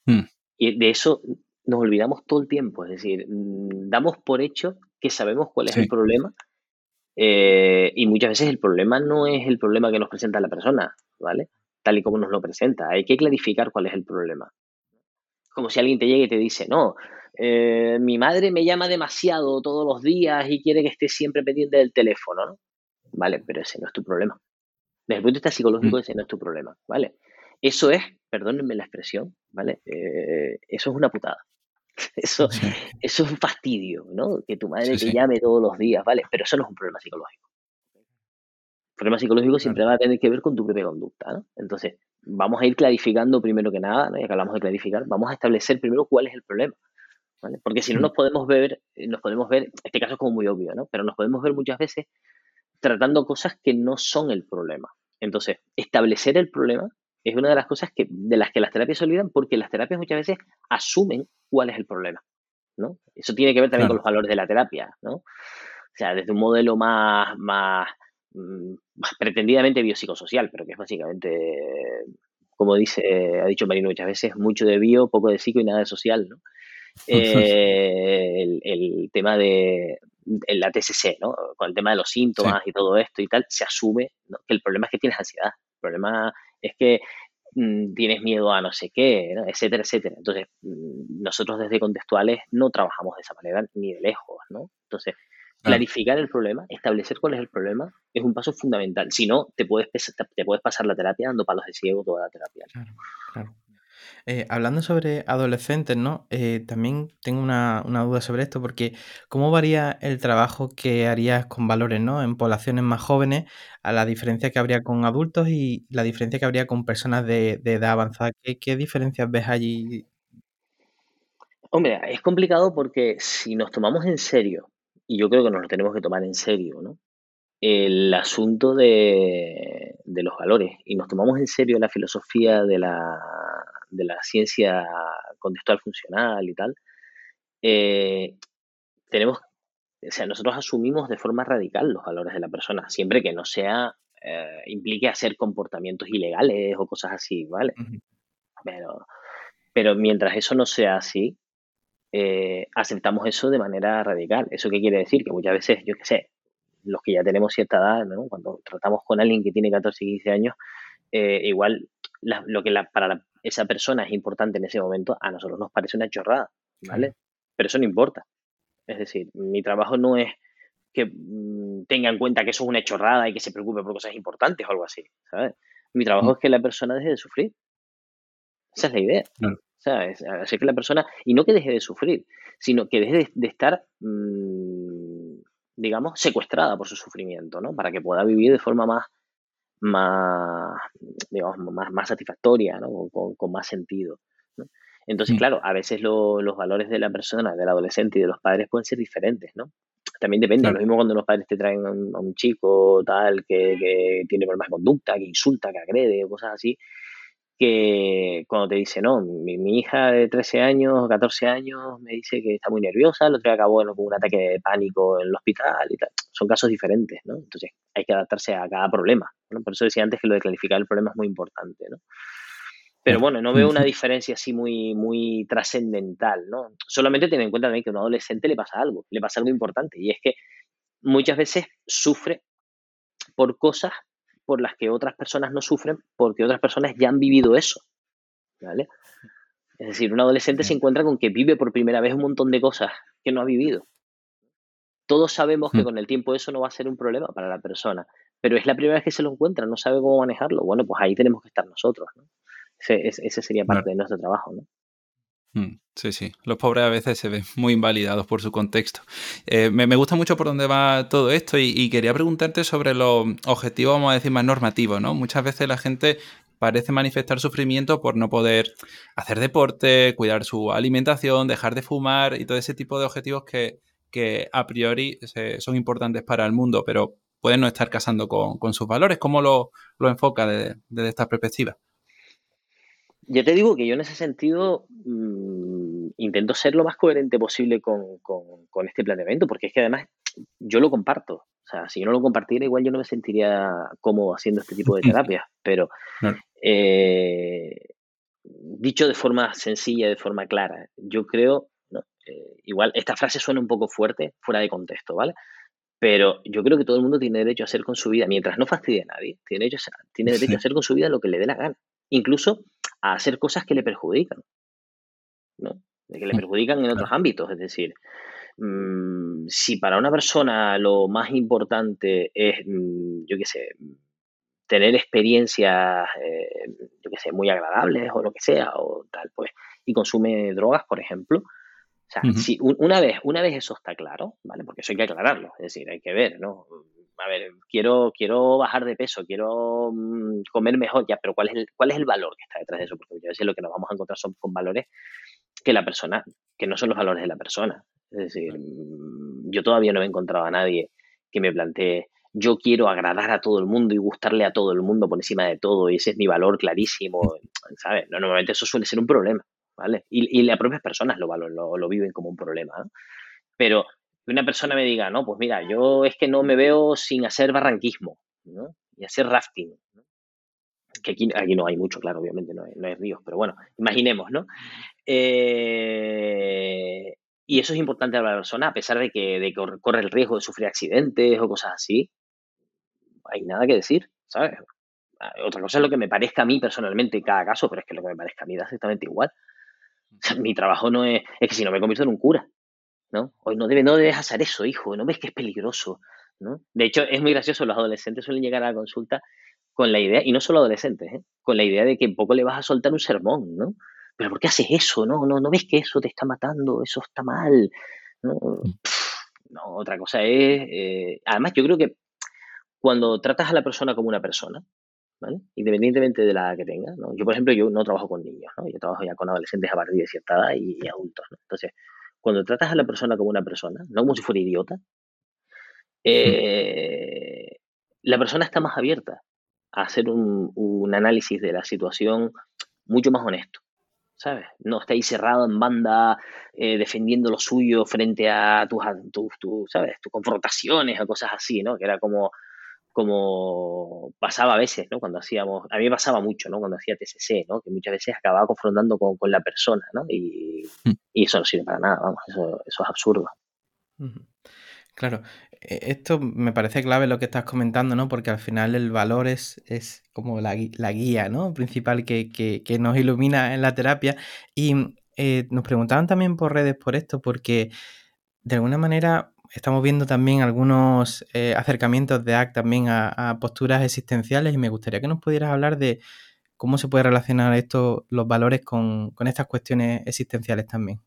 Mm. Y de eso nos olvidamos todo el tiempo, es decir, mm, damos por hecho que sabemos cuál es el problema eh, y muchas veces el problema no es el problema que nos presenta la persona, ¿vale? Tal y como nos lo presenta, hay que clarificar cuál es el problema. Como si alguien te llegue y te dice, no, eh, mi madre me llama demasiado todos los días y quiere que esté siempre pendiente del teléfono, ¿no? Vale, pero ese no es tu problema. Desde el punto de vista psicológico, mm. ese no es tu problema, ¿vale? Eso es, perdónenme la expresión, ¿vale? Eh, eso es una putada. Eso, eso es un fastidio, ¿no? Que tu madre te llame todos los días, ¿vale? Pero eso no es un problema psicológico. El problema psicológico siempre va a tener que ver con tu propia conducta, ¿no? Entonces, vamos a ir clarificando primero que nada, ¿no? ya que hablamos de clarificar, vamos a establecer primero cuál es el problema. ¿vale? Porque si no nos podemos ver, nos podemos ver, este caso es como muy obvio, ¿no? Pero nos podemos ver muchas veces tratando cosas que no son el problema. Entonces, establecer el problema es una de las cosas que, de las que las terapias se olvidan porque las terapias muchas veces asumen cuál es el problema, ¿no? Eso tiene que ver también con los valores de la terapia, ¿no? O sea, desde un modelo más, más, mm, pretendidamente biopsicosocial, pero que es básicamente, como dice, ha dicho Marino muchas veces, mucho de bio, poco de psico y nada de social, ¿no? Eh, el, tema de la TCC, ¿no? Con el tema de los síntomas y todo esto y tal, se asume que el problema es que tienes ansiedad. El problema es que mm, tienes miedo a no sé qué, etcétera, etcétera. Entonces, mm, nosotros desde contextuales no trabajamos de esa manera ni de lejos, ¿no? Entonces, clarificar el problema, establecer cuál es el problema, es un paso fundamental. Si no, te puedes, te puedes pasar la terapia dando palos de ciego toda la terapia. Claro, claro. Eh, hablando sobre adolescentes, ¿no? Eh, también tengo una, duda sobre esto, porque ¿cómo varía el trabajo que harías con valores, ¿no? En poblaciones más jóvenes, a la diferencia que habría con adultos y la diferencia que habría con personas de, edad avanzada? ¿Qué, diferencias ves allí? Hombre, es complicado porque si nos tomamos en serio, y yo creo que nos lo tenemos que tomar en serio, ¿no? El asunto de, de los valores y nos tomamos en serio la filosofía de la, de la ciencia contextual funcional y tal, eh, tenemos, o sea, nosotros asumimos de forma radical los valores de la persona, siempre que no sea, eh, implique hacer comportamientos ilegales o cosas así, ¿vale? pero, pero mientras eso no sea así, eh, aceptamos eso de manera radical. ¿Eso qué quiere decir? Que muchas veces, yo qué sé, los que ya tenemos cierta edad, ¿no? cuando tratamos con alguien que tiene 14 y 15 años, igual lo que para esa persona es importante en ese momento, a nosotros nos parece una chorrada, ¿vale? Pero eso no importa. Es decir, mi trabajo no es que mm, tenga en cuenta que eso es una chorrada y que se preocupe por cosas importantes o algo así, ¿sabes? Mi trabajo mm. es que la persona deje de sufrir. Esa es la idea. ¿Sabes? Hacer que la persona, y no que deje de sufrir, sino que deje de, estar, mm, digamos, secuestrada por su sufrimiento, ¿no? Para que pueda vivir de forma más, más, digamos, más, más satisfactoria, ¿no? Con, más sentido. Entonces, claro, a veces los valores de la persona, del adolescente y de los padres pueden ser diferentes, ¿no? También depende, lo mismo cuando los padres te traen a un, chico tal que, tiene problemas de conducta, que insulta, que agrede o cosas así, que cuando te dice, no, mi, hija de 13 años, 14 años, me dice que está muy nerviosa, el otro día acabó con un ataque de pánico en el hospital y tal. Son casos diferentes, ¿no? Entonces hay que adaptarse a cada problema. Por eso decía antes que lo de clarificar el problema es muy importante, ¿no? Pero bueno, no veo una diferencia así muy, muy trascendental, ¿no? Solamente ten en cuenta también que a un adolescente le pasa algo, le pasa algo importante, y es que muchas veces sufre por cosas por las que otras personas no sufren, porque otras personas ya han vivido eso, ¿vale? Es decir, un adolescente se encuentra con que vive por primera vez un montón de cosas que no ha vivido. Todos sabemos que mm. con el tiempo eso no va a ser un problema para la persona, pero es la primera vez que se lo encuentra, no sabe cómo manejarlo. Bueno, pues ahí tenemos que estar nosotros, ¿no? Ese, sería parte de nuestro trabajo, ¿no? Mm, sí, sí. Los pobres a veces se ven muy invalidados por su contexto. Eh, me, gusta mucho por dónde va todo esto y, quería preguntarte sobre los objetivos, vamos a decir, más normativos, ¿no? Muchas veces la gente parece manifestar sufrimiento por no poder hacer deporte, cuidar su alimentación, dejar de fumar y todo ese tipo de objetivos que, a priori son importantes para el mundo, pero pueden no estar casando con, sus valores. ¿Cómo lo, enfoca desde esta perspectiva? Ya te digo que yo en ese sentido mm, intento ser lo más coherente posible con, este planteamiento, porque es que además yo lo comparto. O sea, si yo no lo compartiera, igual yo no me sentiría cómodo haciendo este tipo de terapias. Pero eh, dicho de forma sencilla, de forma clara, yo creo, eh, igual esta frase suena un poco fuerte, fuera de contexto, ¿vale? Pero yo creo que todo el mundo tiene derecho a hacer con su vida, mientras no fastidie a nadie, tiene derecho, tiene derecho a hacer con su vida lo que le dé la gana. Incluso a hacer cosas que le perjudican, ¿no? que le mm, perjudican en otros ámbitos. Es decir, mm, si para una persona lo más importante es, mm, yo qué sé, tener experiencias, eh, yo qué sé, muy agradables o lo que sea, o tal, pues, y consume drogas, por ejemplo, o sea, si una vez, una vez eso está claro, ¿vale? Porque eso hay que aclararlo, es decir, hay que ver, ¿no? A ver, quiero, quiero bajar de peso, quiero mm, comer mejor, ya, pero ¿cuál es, el, ¿cuál es el valor que está detrás de eso? Porque a veces lo que nos vamos a encontrar son con valores que la persona, que no son los valores de la persona. Es decir, mm, yo todavía no he encontrado a nadie que me plantee, yo quiero agradar a todo el mundo y gustarle a todo el mundo por encima de todo, y ese es mi valor clarísimo, ¿sabes? normalmente eso suele ser un problema, ¿vale? Y, y las propias personas lo, lo, lo viven como un problema, ¿no? Pero que una persona me diga, no, pues mira, yo es que no me veo sin hacer barranquismo, ¿no? Y hacer rafting, Que aquí, aquí, no hay mucho, claro, obviamente, no hay, no ríos, pero bueno, imaginemos, ¿no? Eh, y eso es importante para la persona, a pesar de que, corre el riesgo de sufrir accidentes o cosas así. Hay nada que decir, ¿sabes? Otra cosa es lo que me parezca a mí personalmente en cada caso, pero es que lo que me parezca a mí da exactamente igual. mi trabajo no es, es que si no me convierto en un cura, ¿no? Hoy no, debe, no debes hacer eso, hijo, ¿no ves que es peligroso? ¿no? De hecho, es muy gracioso, los adolescentes suelen llegar a la consulta con la idea, y no solo adolescentes, ¿eh? con la idea de que poco le vas a soltar un sermón, ¿no? Pero ¿por qué haces eso? ¿No, no, no ves que eso te está matando? Eso está mal. No, mm. otra cosa es... Eh, además, yo creo que cuando tratas a la persona como una persona, ¿vale? Independientemente de la que tenga, ¿no? Yo, por ejemplo, yo no trabajo con niños, ¿no? Yo trabajo ya con adolescentes a partir de cierta edad y, y adultos, ¿no? Entonces, cuando tratas a la persona como una persona, no como si fuera idiota, eh, la persona está más abierta a hacer un, análisis de la situación mucho más honesto. ¿Sabes? No está ahí cerrado en banda eh, defendiendo lo suyo frente a tus, tus, ¿sabes? tus confrontaciones o cosas así, ¿no? Que era como, como pasaba a veces, ¿no? Cuando hacíamos, a mí me pasaba mucho, ¿no? Cuando hacía TCC, ¿no? Que muchas veces acababa confrontando con, la persona, ¿no? Y, mm. y, eso no sirve para nada, vamos, eso, eso es absurdo. Claro, e, esto me parece clave lo que estás comentando, ¿no? Porque al final el valor es, es como la, guía, ¿no? Principal que, que, nos ilumina en la terapia. Y eh, nos preguntaban también por redes por esto, porque de alguna manera estamos viendo también algunos eh, acercamientos de ACT también a, posturas existenciales y me gustaría que nos pudieras hablar de cómo se puede relacionar esto, los valores con, con estas cuestiones existenciales también.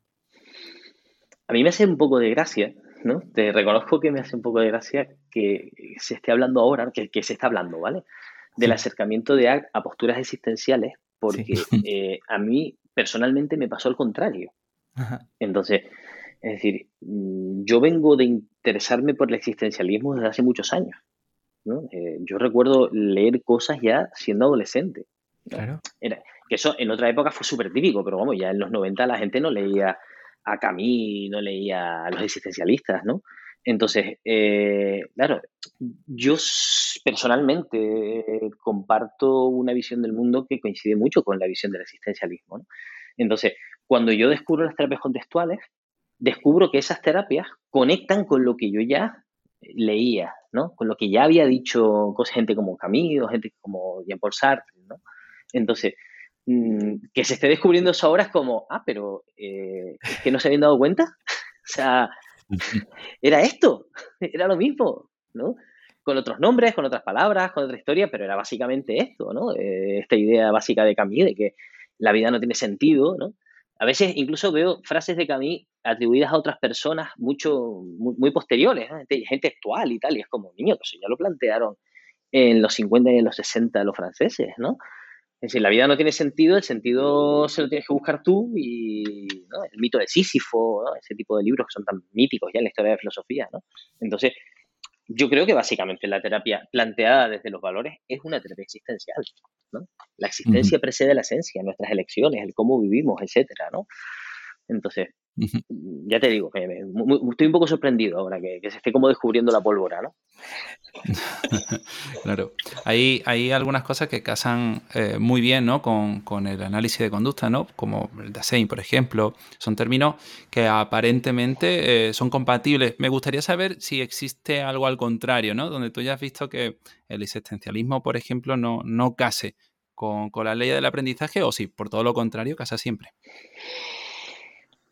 A mí me hace un poco de gracia ¿no? Te reconozco que me hace un poco de gracia que se esté hablando ahora, que, que se está hablando, ¿vale? Del acercamiento de a, a, posturas existenciales, porque eh, a mí personalmente me pasó al contrario. Entonces, es decir, mm, yo vengo de interesarme por el existencialismo desde hace muchos años. ¿no? Eh, yo recuerdo leer cosas ya siendo adolescente. Claro. Era, que eso en otra época fue súper típico, pero vamos, ya en los 90 la gente no leía a Camus, no leía a los existencialistas, ¿no? Entonces, eh, claro, yo personalmente comparto una visión del mundo que coincide mucho con la visión del existencialismo. ¿no? Entonces, cuando yo descubro las terapias contextuales, descubro que esas terapias conectan con lo que yo ya leía, ¿no? Con lo que ya había dicho gente como Camus, gente como Jean-Paul Sartre, ¿no? Entonces, Mm, que se esté descubriendo eso ahora es como, ah, pero eh, es que no se habían dado cuenta. o sea, era esto, era lo mismo, ¿no? Con otros nombres, con otras palabras, con otra historia, pero era básicamente esto, ¿no? Eh, esta idea básica de Camille de que la vida no tiene sentido, ¿no? A veces incluso veo frases de Camille atribuidas a otras personas mucho, muy, posteriores, gente, actual y tal, y es como, niño, pues ya lo plantearon en los 50 y en los 60 los franceses, ¿no? Es decir, la vida no tiene sentido, el sentido se lo tienes que buscar tú y el mito de Sísifo, ese tipo de libros que son tan míticos ya en la historia de la filosofía. ¿no? Entonces, yo creo que básicamente la terapia planteada desde los valores es una terapia existencial. ¿no? La existencia precede la esencia, nuestras elecciones, el cómo vivimos, etcétera, ¿no? Entonces, ya te digo, estoy un poco sorprendido ahora que, se esté como descubriendo la pólvora, ¿no? claro. Hay, hay algunas cosas que casan eh, muy bien ¿no? con, el análisis de conducta, ¿no? Como el Dasein, por ejemplo. Son términos que aparentemente eh, son compatibles. Me gustaría saber si existe algo al contrario, ¿no? Donde tú ya has visto que el existencialismo, por ejemplo, no, no case con, con la ley del aprendizaje o si, por todo lo contrario, casa siempre.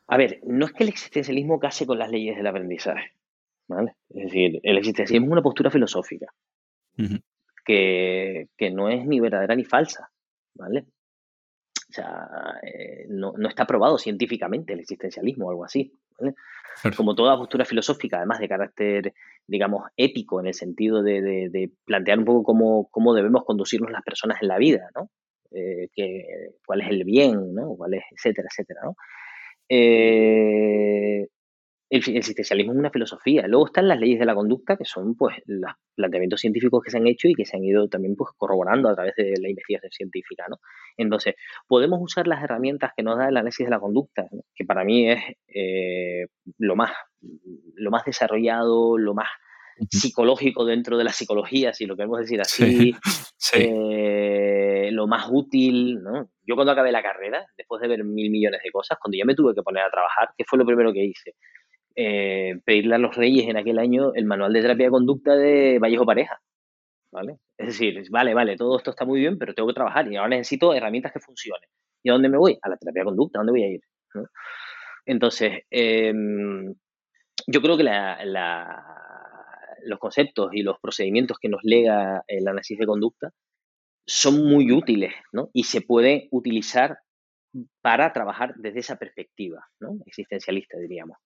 A ver, no es que el existencialismo case con las leyes del aprendizaje, ¿vale? Es decir, el existencialismo es una postura filosófica que, no es ni verdadera ni falsa, ¿vale? O sea, eh, no, está probado científicamente el existencialismo o algo así, ¿vale? Como toda postura filosófica, además de carácter, digamos, ético, en el sentido de, plantear un poco cómo, cómo, debemos conducirnos las personas en la vida, ¿no? Eh, que, cuál es el bien, ¿no? Cuál es, etcétera, etcétera, ¿no? Eh, el, existencialismo es una filosofía. Luego están las leyes de la conducta, que son pues los planteamientos científicos que se han hecho y que se han ido también pues corroborando a través de la investigación científica, ¿no? Entonces, podemos usar las herramientas que nos da el análisis de la conducta, que para mí es eh, lo más lo más desarrollado, lo más psicológico dentro de la psicología, si lo queremos decir así, eh, lo más útil, ¿no? Yo cuando acabé la carrera, después de ver mil millones de cosas, cuando ya me tuve que poner a trabajar, ¿qué fue lo primero que hice? Eh, pedirle a los reyes en aquel año el manual de terapia de conducta de Vallejo Pareja, ¿vale? Es decir, vale, vale, todo esto está muy bien, pero tengo que trabajar y ahora necesito herramientas que funcionen. ¿Y a dónde me voy? A la terapia de conducta, ¿a dónde voy a ir? Entonces, em, yo creo que la, los conceptos y los procedimientos que nos lega el análisis de conducta son muy útiles ¿no? y se pueden utilizar para trabajar desde esa perspectiva ¿no? existencialista, diríamos.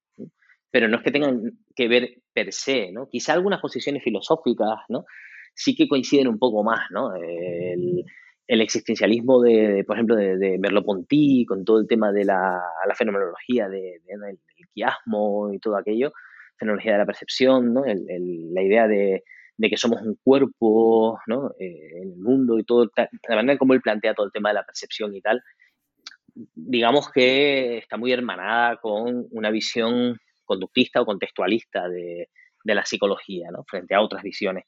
Pero no es que tengan que ver per se, ¿no? Quizá algunas posiciones filosóficas, ¿no? Sí que coinciden un poco más, ¿no? El, existencialismo de, por ejemplo, de, Merleau-Ponty, con todo el tema de la, fenomenología del quiasmo y todo aquello, fenomenología de la percepción, ¿no? la idea de, que somos un cuerpo ¿no? Eh, en el mundo y todo, la manera como él plantea todo el tema de la percepción y tal, digamos que está muy hermanada con una visión conductista o contextualista de, la psicología, ¿no? frente a otras visiones.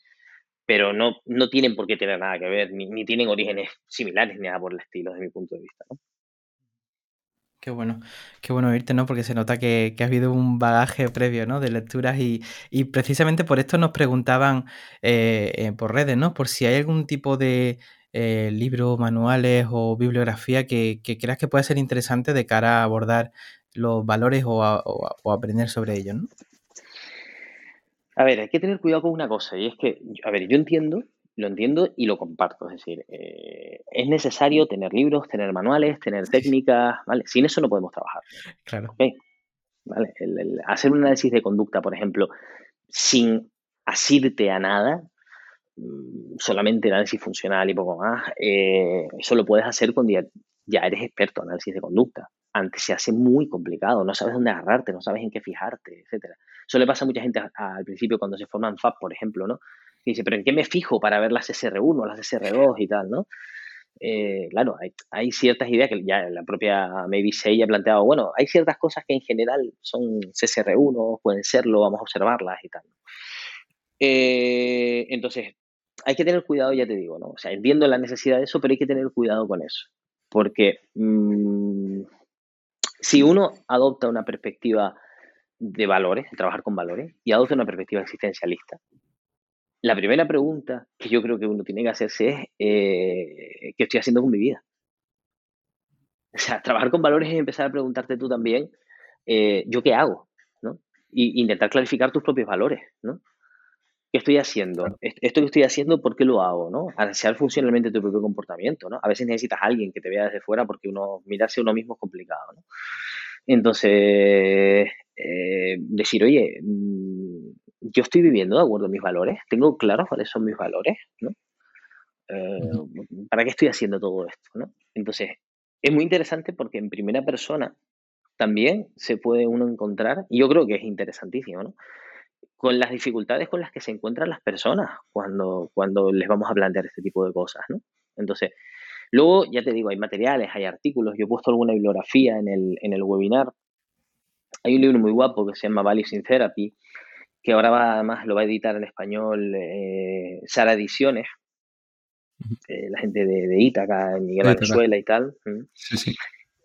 Pero no, no tienen por qué tener nada que ver, ni, tienen orígenes similares ni nada por el estilo, desde mi punto de vista. Qué bueno, qué bueno oírte, ¿no? Porque se nota que, ha habido un bagaje previo, ¿no? De lecturas y, precisamente por esto nos preguntaban eh, eh, por redes, ¿no? Por si hay algún tipo de eh, libro, manuales o bibliografía que, creas que pueda ser interesante de cara a abordar los valores o, o aprender sobre ellos, ¿no? A ver, hay que tener cuidado con una cosa y es que, a ver, yo entiendo lo entiendo y lo comparto. Es decir, eh, es necesario tener libros, tener manuales, tener técnicas, ¿vale? Sin eso no podemos trabajar. Claro. ¿Vale? hacer un análisis de conducta, por ejemplo, sin asirte a nada, mm, solamente análisis funcional y poco más, eh, eso lo puedes hacer cuando ya, eres experto en análisis de conducta. Antes se hace muy complicado, no sabes dónde agarrarte, no sabes en qué fijarte, etcétera. Eso le pasa a mucha gente al principio cuando se forman FAB, por ejemplo, ¿no? Y dice, pero ¿en qué me fijo para ver las SR1, las SR2 y tal, no? Eh, claro, hay, ciertas ideas que ya la propia Maybe Say ha planteado, bueno, hay ciertas cosas que en general son CSR1, pueden serlo, vamos a observarlas y tal. Eh, entonces, hay que tener cuidado, ya te digo, ¿no? O sea, entiendo la necesidad de eso, pero hay que tener cuidado con eso. Porque mm, si uno adopta una perspectiva de valores, trabajar con valores, y adopta una perspectiva existencialista, la primera pregunta que yo creo que uno tiene que hacerse es, eh, ¿qué estoy haciendo con mi vida? O sea, trabajar con valores es empezar a preguntarte tú también, eh, ¿yo qué hago? ¿no? Y intentar clarificar tus propios valores, ¿no? ¿Qué estoy haciendo? Esto que estoy haciendo, ¿por qué lo hago? ¿no? Analizar funcionalmente tu propio comportamiento, ¿no? A veces necesitas a alguien que te vea desde fuera porque uno, mirarse a uno mismo es complicado, ¿no? Entonces, eh, decir, oye, mm, yo estoy viviendo de acuerdo a mis valores, tengo claros cuáles son mis valores, ¿no? Eh, ¿Para qué estoy haciendo todo esto? ¿no? Entonces, es muy interesante porque en primera persona también se puede uno encontrar, y yo creo que es interesantísimo, ¿no? Con las dificultades con las que se encuentran las personas cuando, cuando les vamos a plantear este tipo de cosas, ¿no? Entonces, luego, ya te digo, hay materiales, hay artículos, yo he puesto alguna bibliografía en el, en el webinar. Hay un libro muy guapo que se llama Values in Therapy, que ahora va, además lo va a editar en español eh, Sara Ediciones, eh, la gente de, de Ítaca, Miguel Venezuela y tal. Sí, sí.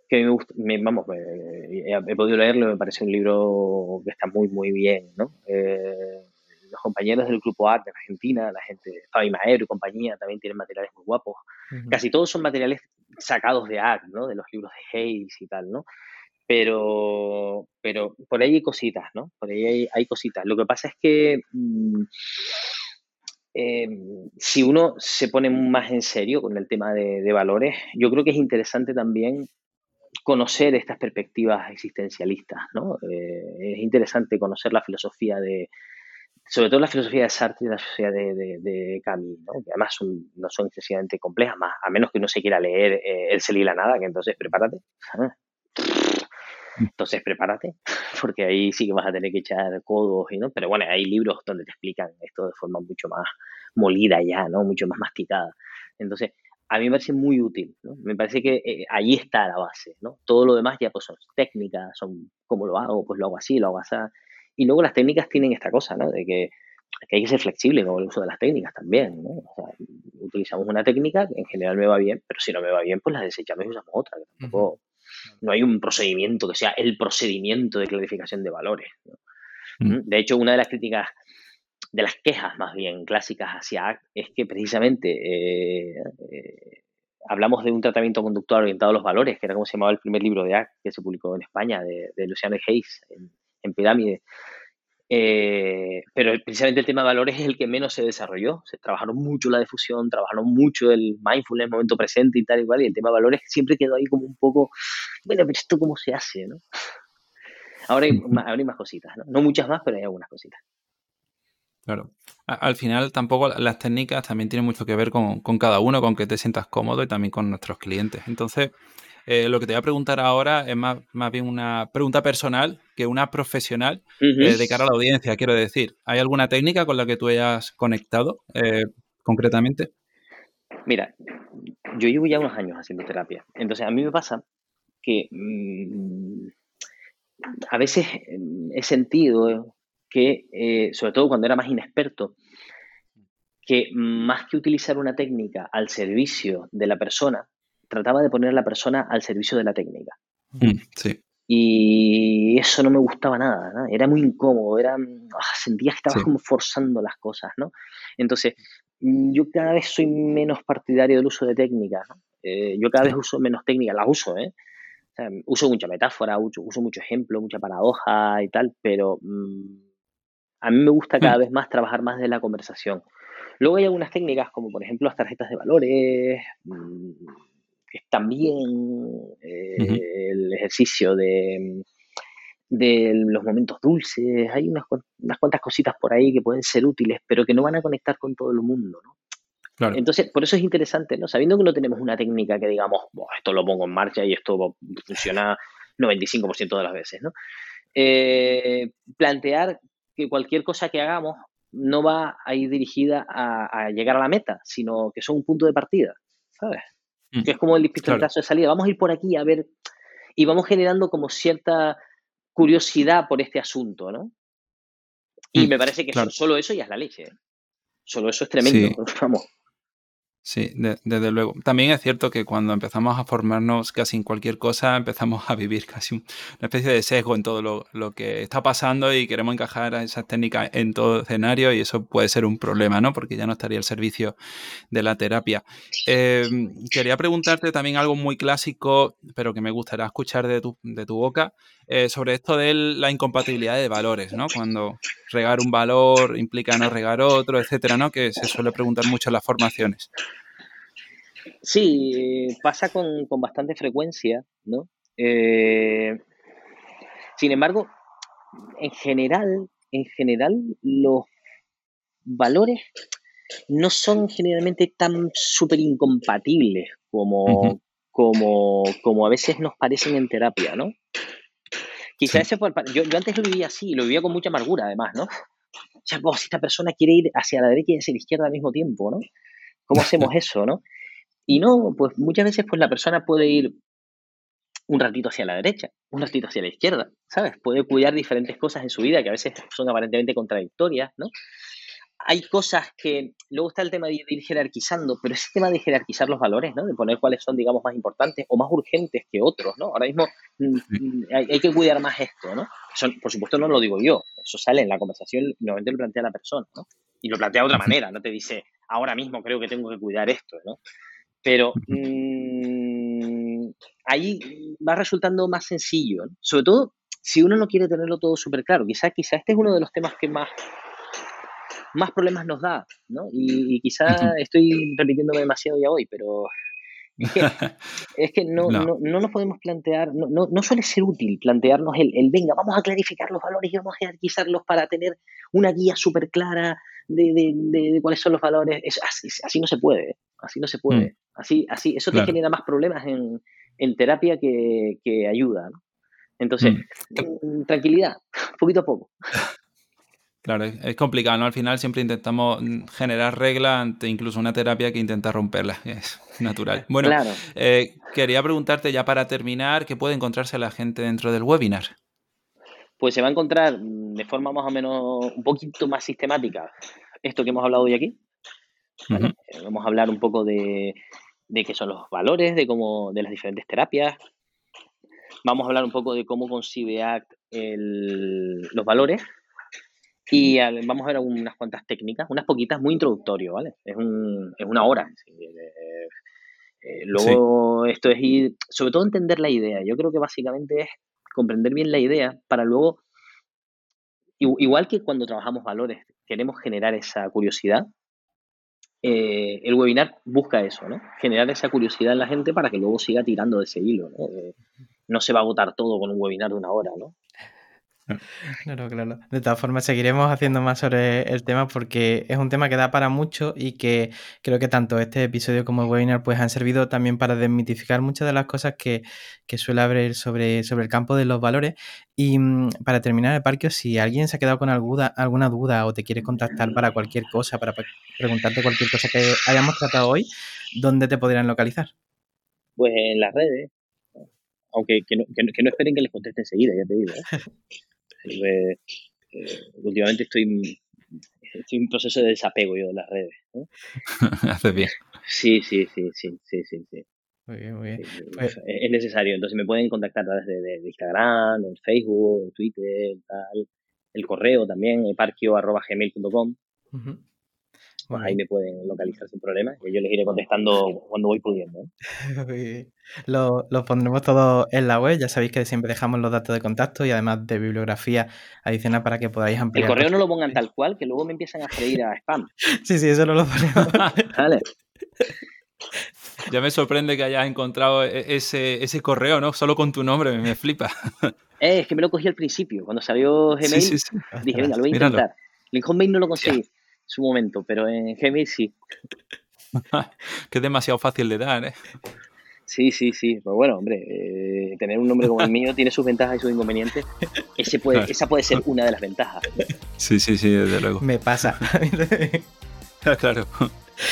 Que me gusta, vamos, he, podido leerlo, me parece un libro que está muy, muy bien, ¿no? Eh, los compañeros del grupo ART de Argentina, la gente, Fabi Maero y compañía, también tienen materiales muy guapos. Casi todos son materiales sacados de ART, ¿no? De los libros de Hayes y tal, ¿no? pero, pero por ahí hay cositas, ¿no? Por ahí hay, cositas. Lo que pasa es que mm, em, si uno se pone más en serio con el tema de, valores, yo creo que es interesante también conocer estas perspectivas existencialistas, ¿no? Eh, es interesante conocer la filosofía de, sobre todo la filosofía de Sartre y la filosofía de, de, Camus, ¿no? que además no son excesivamente complejas, más, a menos que uno se quiera leer eh, El Cel y la Nada, que entonces prepárate. Entonces prepárate, porque ahí sí que vas a tener que echar codos, y ¿no? Pero bueno, hay libros donde te explican esto de forma mucho más molida ya, ¿no? Mucho más masticada. Entonces, a mí me parece muy útil, ¿no? Me parece que eh, ahí está la base, ¿no? Todo lo demás ya pues son técnicas, son cómo lo hago, pues lo hago así, lo hago así. Y luego las técnicas tienen esta cosa, ¿no? De que, hay que ser flexible con el uso de las técnicas también, ¿no? O sea, utilizamos una técnica que en general me va bien, pero si no me va bien, pues la desechamos y usamos otra, que tampoco no hay un procedimiento que sea el procedimiento de clarificación de valores. Mm. ¿Mm? De hecho, una de las críticas, de las quejas más bien clásicas hacia ACT es que precisamente eh, eh, hablamos de un tratamiento conductual orientado a los valores, que era como se llamaba el primer libro de ACT que se publicó en España, de, Luciano Hayes, en, en Pirámide. Eh, pero precisamente el tema de valores es el que menos se desarrolló. Se trabajaron mucho la difusión, trabajaron mucho el mindfulness, momento presente y tal y cual, y el tema de valores siempre quedó ahí como un poco, bueno, pero esto cómo se hace, ¿no? Ahora hay, hay más cositas, ¿no? No muchas más, pero hay algunas cositas. Claro. Al final tampoco las técnicas también tienen mucho que ver con, con cada uno, con que te sientas cómodo y también con nuestros clientes. Entonces, eh, lo que te voy a preguntar ahora es más, bien una pregunta personal que una profesional eh, de cara a la audiencia, quiero decir. ¿Hay alguna técnica con la que tú hayas conectado eh, concretamente? Mira, yo llevo ya unos años haciendo terapia. Entonces, a mí me pasa que mm, a veces he sentido que, sobre todo cuando era más inexperto, que más que utilizar una técnica al servicio de la persona, trataba de poner a la persona al servicio de la técnica. Mm, sí. Y eso no me gustaba nada, ¿no? Era muy incómodo, era, ah, sentía que estabas como forzando las cosas, ¿no? Entonces, yo cada vez soy menos partidario del uso de técnicas, ¿no? Eh, yo cada vez uso menos técnicas, las uso, ¿eh? uso mucha metáfora, uso, uso, mucho ejemplo, mucha paradoja y tal, pero mm, a mí me gusta cada mm. vez más trabajar más de la conversación. Luego hay algunas técnicas, como por ejemplo las tarjetas de valores, que también eh, el ejercicio de, de, los momentos dulces, hay unas, unas, cuantas cositas por ahí que pueden ser útiles, pero que no van a conectar con todo el mundo, ¿no? Entonces, por eso es interesante, ¿no? Sabiendo que no tenemos una técnica que digamos, esto lo pongo en marcha y esto funciona 95% de las veces, ¿no? Eh, plantear que cualquier cosa que hagamos no va a ir dirigida a, llegar a la meta, sino que son un punto de partida, ¿sabes? Mm. Que es como el pistoletazo de salida. Vamos a ir por aquí a ver y vamos generando como cierta curiosidad por este asunto, ¿no? Y mm, me parece que solo eso ya es la leche. ¿eh? Solo eso es tremendo. Vamos. Sí, desde luego. También es cierto que cuando empezamos a formarnos casi en cualquier cosa, empezamos a vivir casi una especie de sesgo en todo lo, que está pasando y queremos encajar esas técnicas en todo escenario y eso puede ser un problema, ¿no? Porque ya no estaría el servicio de la terapia. Em, quería preguntarte también algo muy clásico, pero que me gustaría escuchar de tu, de tu boca, eh, sobre esto de la incompatibilidad de valores, ¿no? Cuando regar un valor implica no regar otro, etcétera, ¿no? Que se suele preguntar mucho en las formaciones. Sí, pasa con, bastante frecuencia, ¿no? Eh, sin embargo, en general, en general, los valores no son generalmente tan súper incompatibles como, como, como a veces nos parecen en terapia, ¿no? Quizás ese fue yo, yo, antes lo vivía así, lo vivía con mucha amargura además, ¿no? O sea, si esta persona quiere ir hacia la derecha y hacia la izquierda al mismo tiempo, ¿no? ¿Cómo hacemos eso, no? Y no, pues muchas veces pues la persona puede ir un ratito hacia la derecha, un ratito hacia la izquierda, ¿sabes? Puede cuidar diferentes cosas en su vida que a veces son aparentemente contradictorias, ¿no? hay cosas que luego está el tema de ir jerarquizando, pero ese tema de jerarquizar los valores, ¿no? De poner cuáles son, digamos, más importantes o más urgentes que otros, ¿no? Ahora mismo mm, mm, hay, que cuidar más esto, ¿no? por supuesto no lo digo yo, eso sale en la conversación, normalmente lo plantea la persona, ¿no? Y lo plantea de otra manera, no te dice, ahora mismo creo que tengo que cuidar esto, ¿no? Pero mmm, ahí va resultando más sencillo, ¿no? Sobre todo si uno no quiere tenerlo todo súper claro. Quizá, quizá este es uno de los temas que más más problemas nos da, ¿no? Y, quizá estoy repitiéndome demasiado ya hoy, pero es que, no, no. no, nos podemos plantear, no, no, suele ser útil plantearnos el, el, venga, vamos a clarificar los valores y vamos a jerarquizarlos para tener una guía súper clara de, de, de, cuáles son los valores. así, así, no se puede, así no se puede. Mm. Así, así, eso te genera más problemas en, en terapia que, que ayuda, ¿no? Entonces, mm. Mm, tranquilidad, poquito a poco. Claro, es complicado, ¿no? Al final siempre intentamos generar reglas ante incluso una terapia que intenta romperla, es natural. Bueno, eh, quería preguntarte ya para terminar, ¿qué puede encontrarse la gente dentro del webinar? Pues se va a encontrar de forma más o menos un poquito más sistemática esto que hemos hablado hoy aquí. Eh, vamos a hablar un poco de, qué son los valores, de cómo, de las diferentes terapias. Vamos a hablar un poco de cómo concibe ACT los valores y vamos a ver unas cuantas técnicas, unas poquitas, muy introductorio, ¿vale? Es, un, es una hora. Eh, eh, luego esto es ir, sobre todo entender la idea. Yo creo que básicamente es comprender bien la idea para luego, igual que cuando trabajamos valores, queremos generar esa curiosidad, eh, el webinar busca eso, ¿no? Generar esa curiosidad en la gente para que luego siga tirando de ese hilo, ¿no? no se va a agotar todo con un webinar de una hora, ¿no? Claro, claro. De todas formas, seguiremos haciendo más sobre el tema porque es un tema que da para mucho y que creo que tanto este episodio como el webinar pues han servido también para desmitificar muchas de las cosas que, suele haber sobre, sobre el campo de los valores. Y mm, para terminar, el parque, si alguien se ha quedado con alguna, alguna duda o te quiere contactar para cualquier cosa, para preguntarte cualquier cosa que hayamos tratado hoy, ¿dónde te podrían localizar? Pues en las redes, aunque que no, que no, esperen que les conteste enseguida, ya te digo. ¿eh? Eh, últimamente estoy, estoy en proceso de desapego yo de las redes. Hace bien. Sí, sí, sí, sí, sí, sí, Muy bien, muy bien. Pues es necesario. Entonces me pueden contactar a través de, Instagram, en Facebook, en Twitter, tal. El correo también, parquio.gmail.com. Pues ahí me pueden localizar sin problema y yo les iré contestando cuando voy pudiendo. ¿eh? lo, lo, pondremos todo en la web. Ya sabéis que siempre dejamos los datos de contacto y además de bibliografía adicional para que podáis ampliar. El correo no lo pongan tal cual, que luego me empiezan a freír a spam. sí, sí, eso no lo ponemos. vale. Ya me sorprende que hayas encontrado e, ese, ese correo, ¿no? Solo con tu nombre, me, flipa. Eh, es que me lo cogí al principio. Cuando salió Gmail, dije, venga, lo voy a intentar. En Hotmail no lo conseguí su momento, pero en Gmail sí. que es demasiado fácil de dar, ¿eh? Sí, sí, sí. Pero bueno, hombre, eh, tener un nombre como el mío tiene sus ventajas y sus inconvenientes. Ese puede, Esa puede ser una de las ventajas. Sí, sí, sí, desde luego. Me pasa. claro.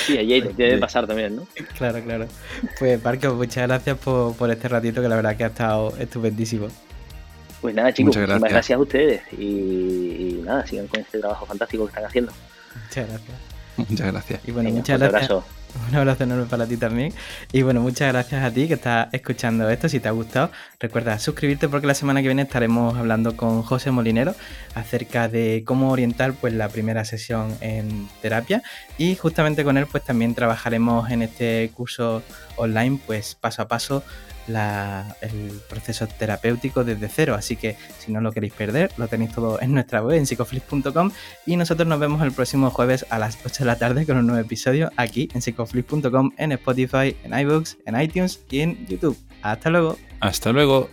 Sí, a Jade debe pasar también, ¿no? Claro, claro. Pues, Marco, muchas gracias por, este ratito que la verdad que ha estado estupendísimo. Pues nada, chicos, muchas gracias. a ustedes y, nada, sigan con este trabajo fantástico que están haciendo. Muchas gracias. Muchas gracias. Y bueno, muchas gracias. Un abrazo. Un abrazo enorme para ti también. Y bueno, muchas gracias a ti que estás escuchando esto. Si te ha gustado, recuerda suscribirte porque la semana que viene estaremos hablando con José Molinero acerca de cómo orientar pues la primera sesión en terapia. Y justamente con él pues también trabajaremos en este curso online pues paso a paso el proceso terapéutico desde cero. Así que si no lo queréis perder, lo tenéis todo en nuestra web, en psicoflip.com. Y nosotros nos vemos el próximo jueves a las 8 de la tarde con un nuevo episodio aquí en psicoflip.com, en Spotify, en iBooks, en iTunes y en YouTube. Hasta luego. Hasta luego.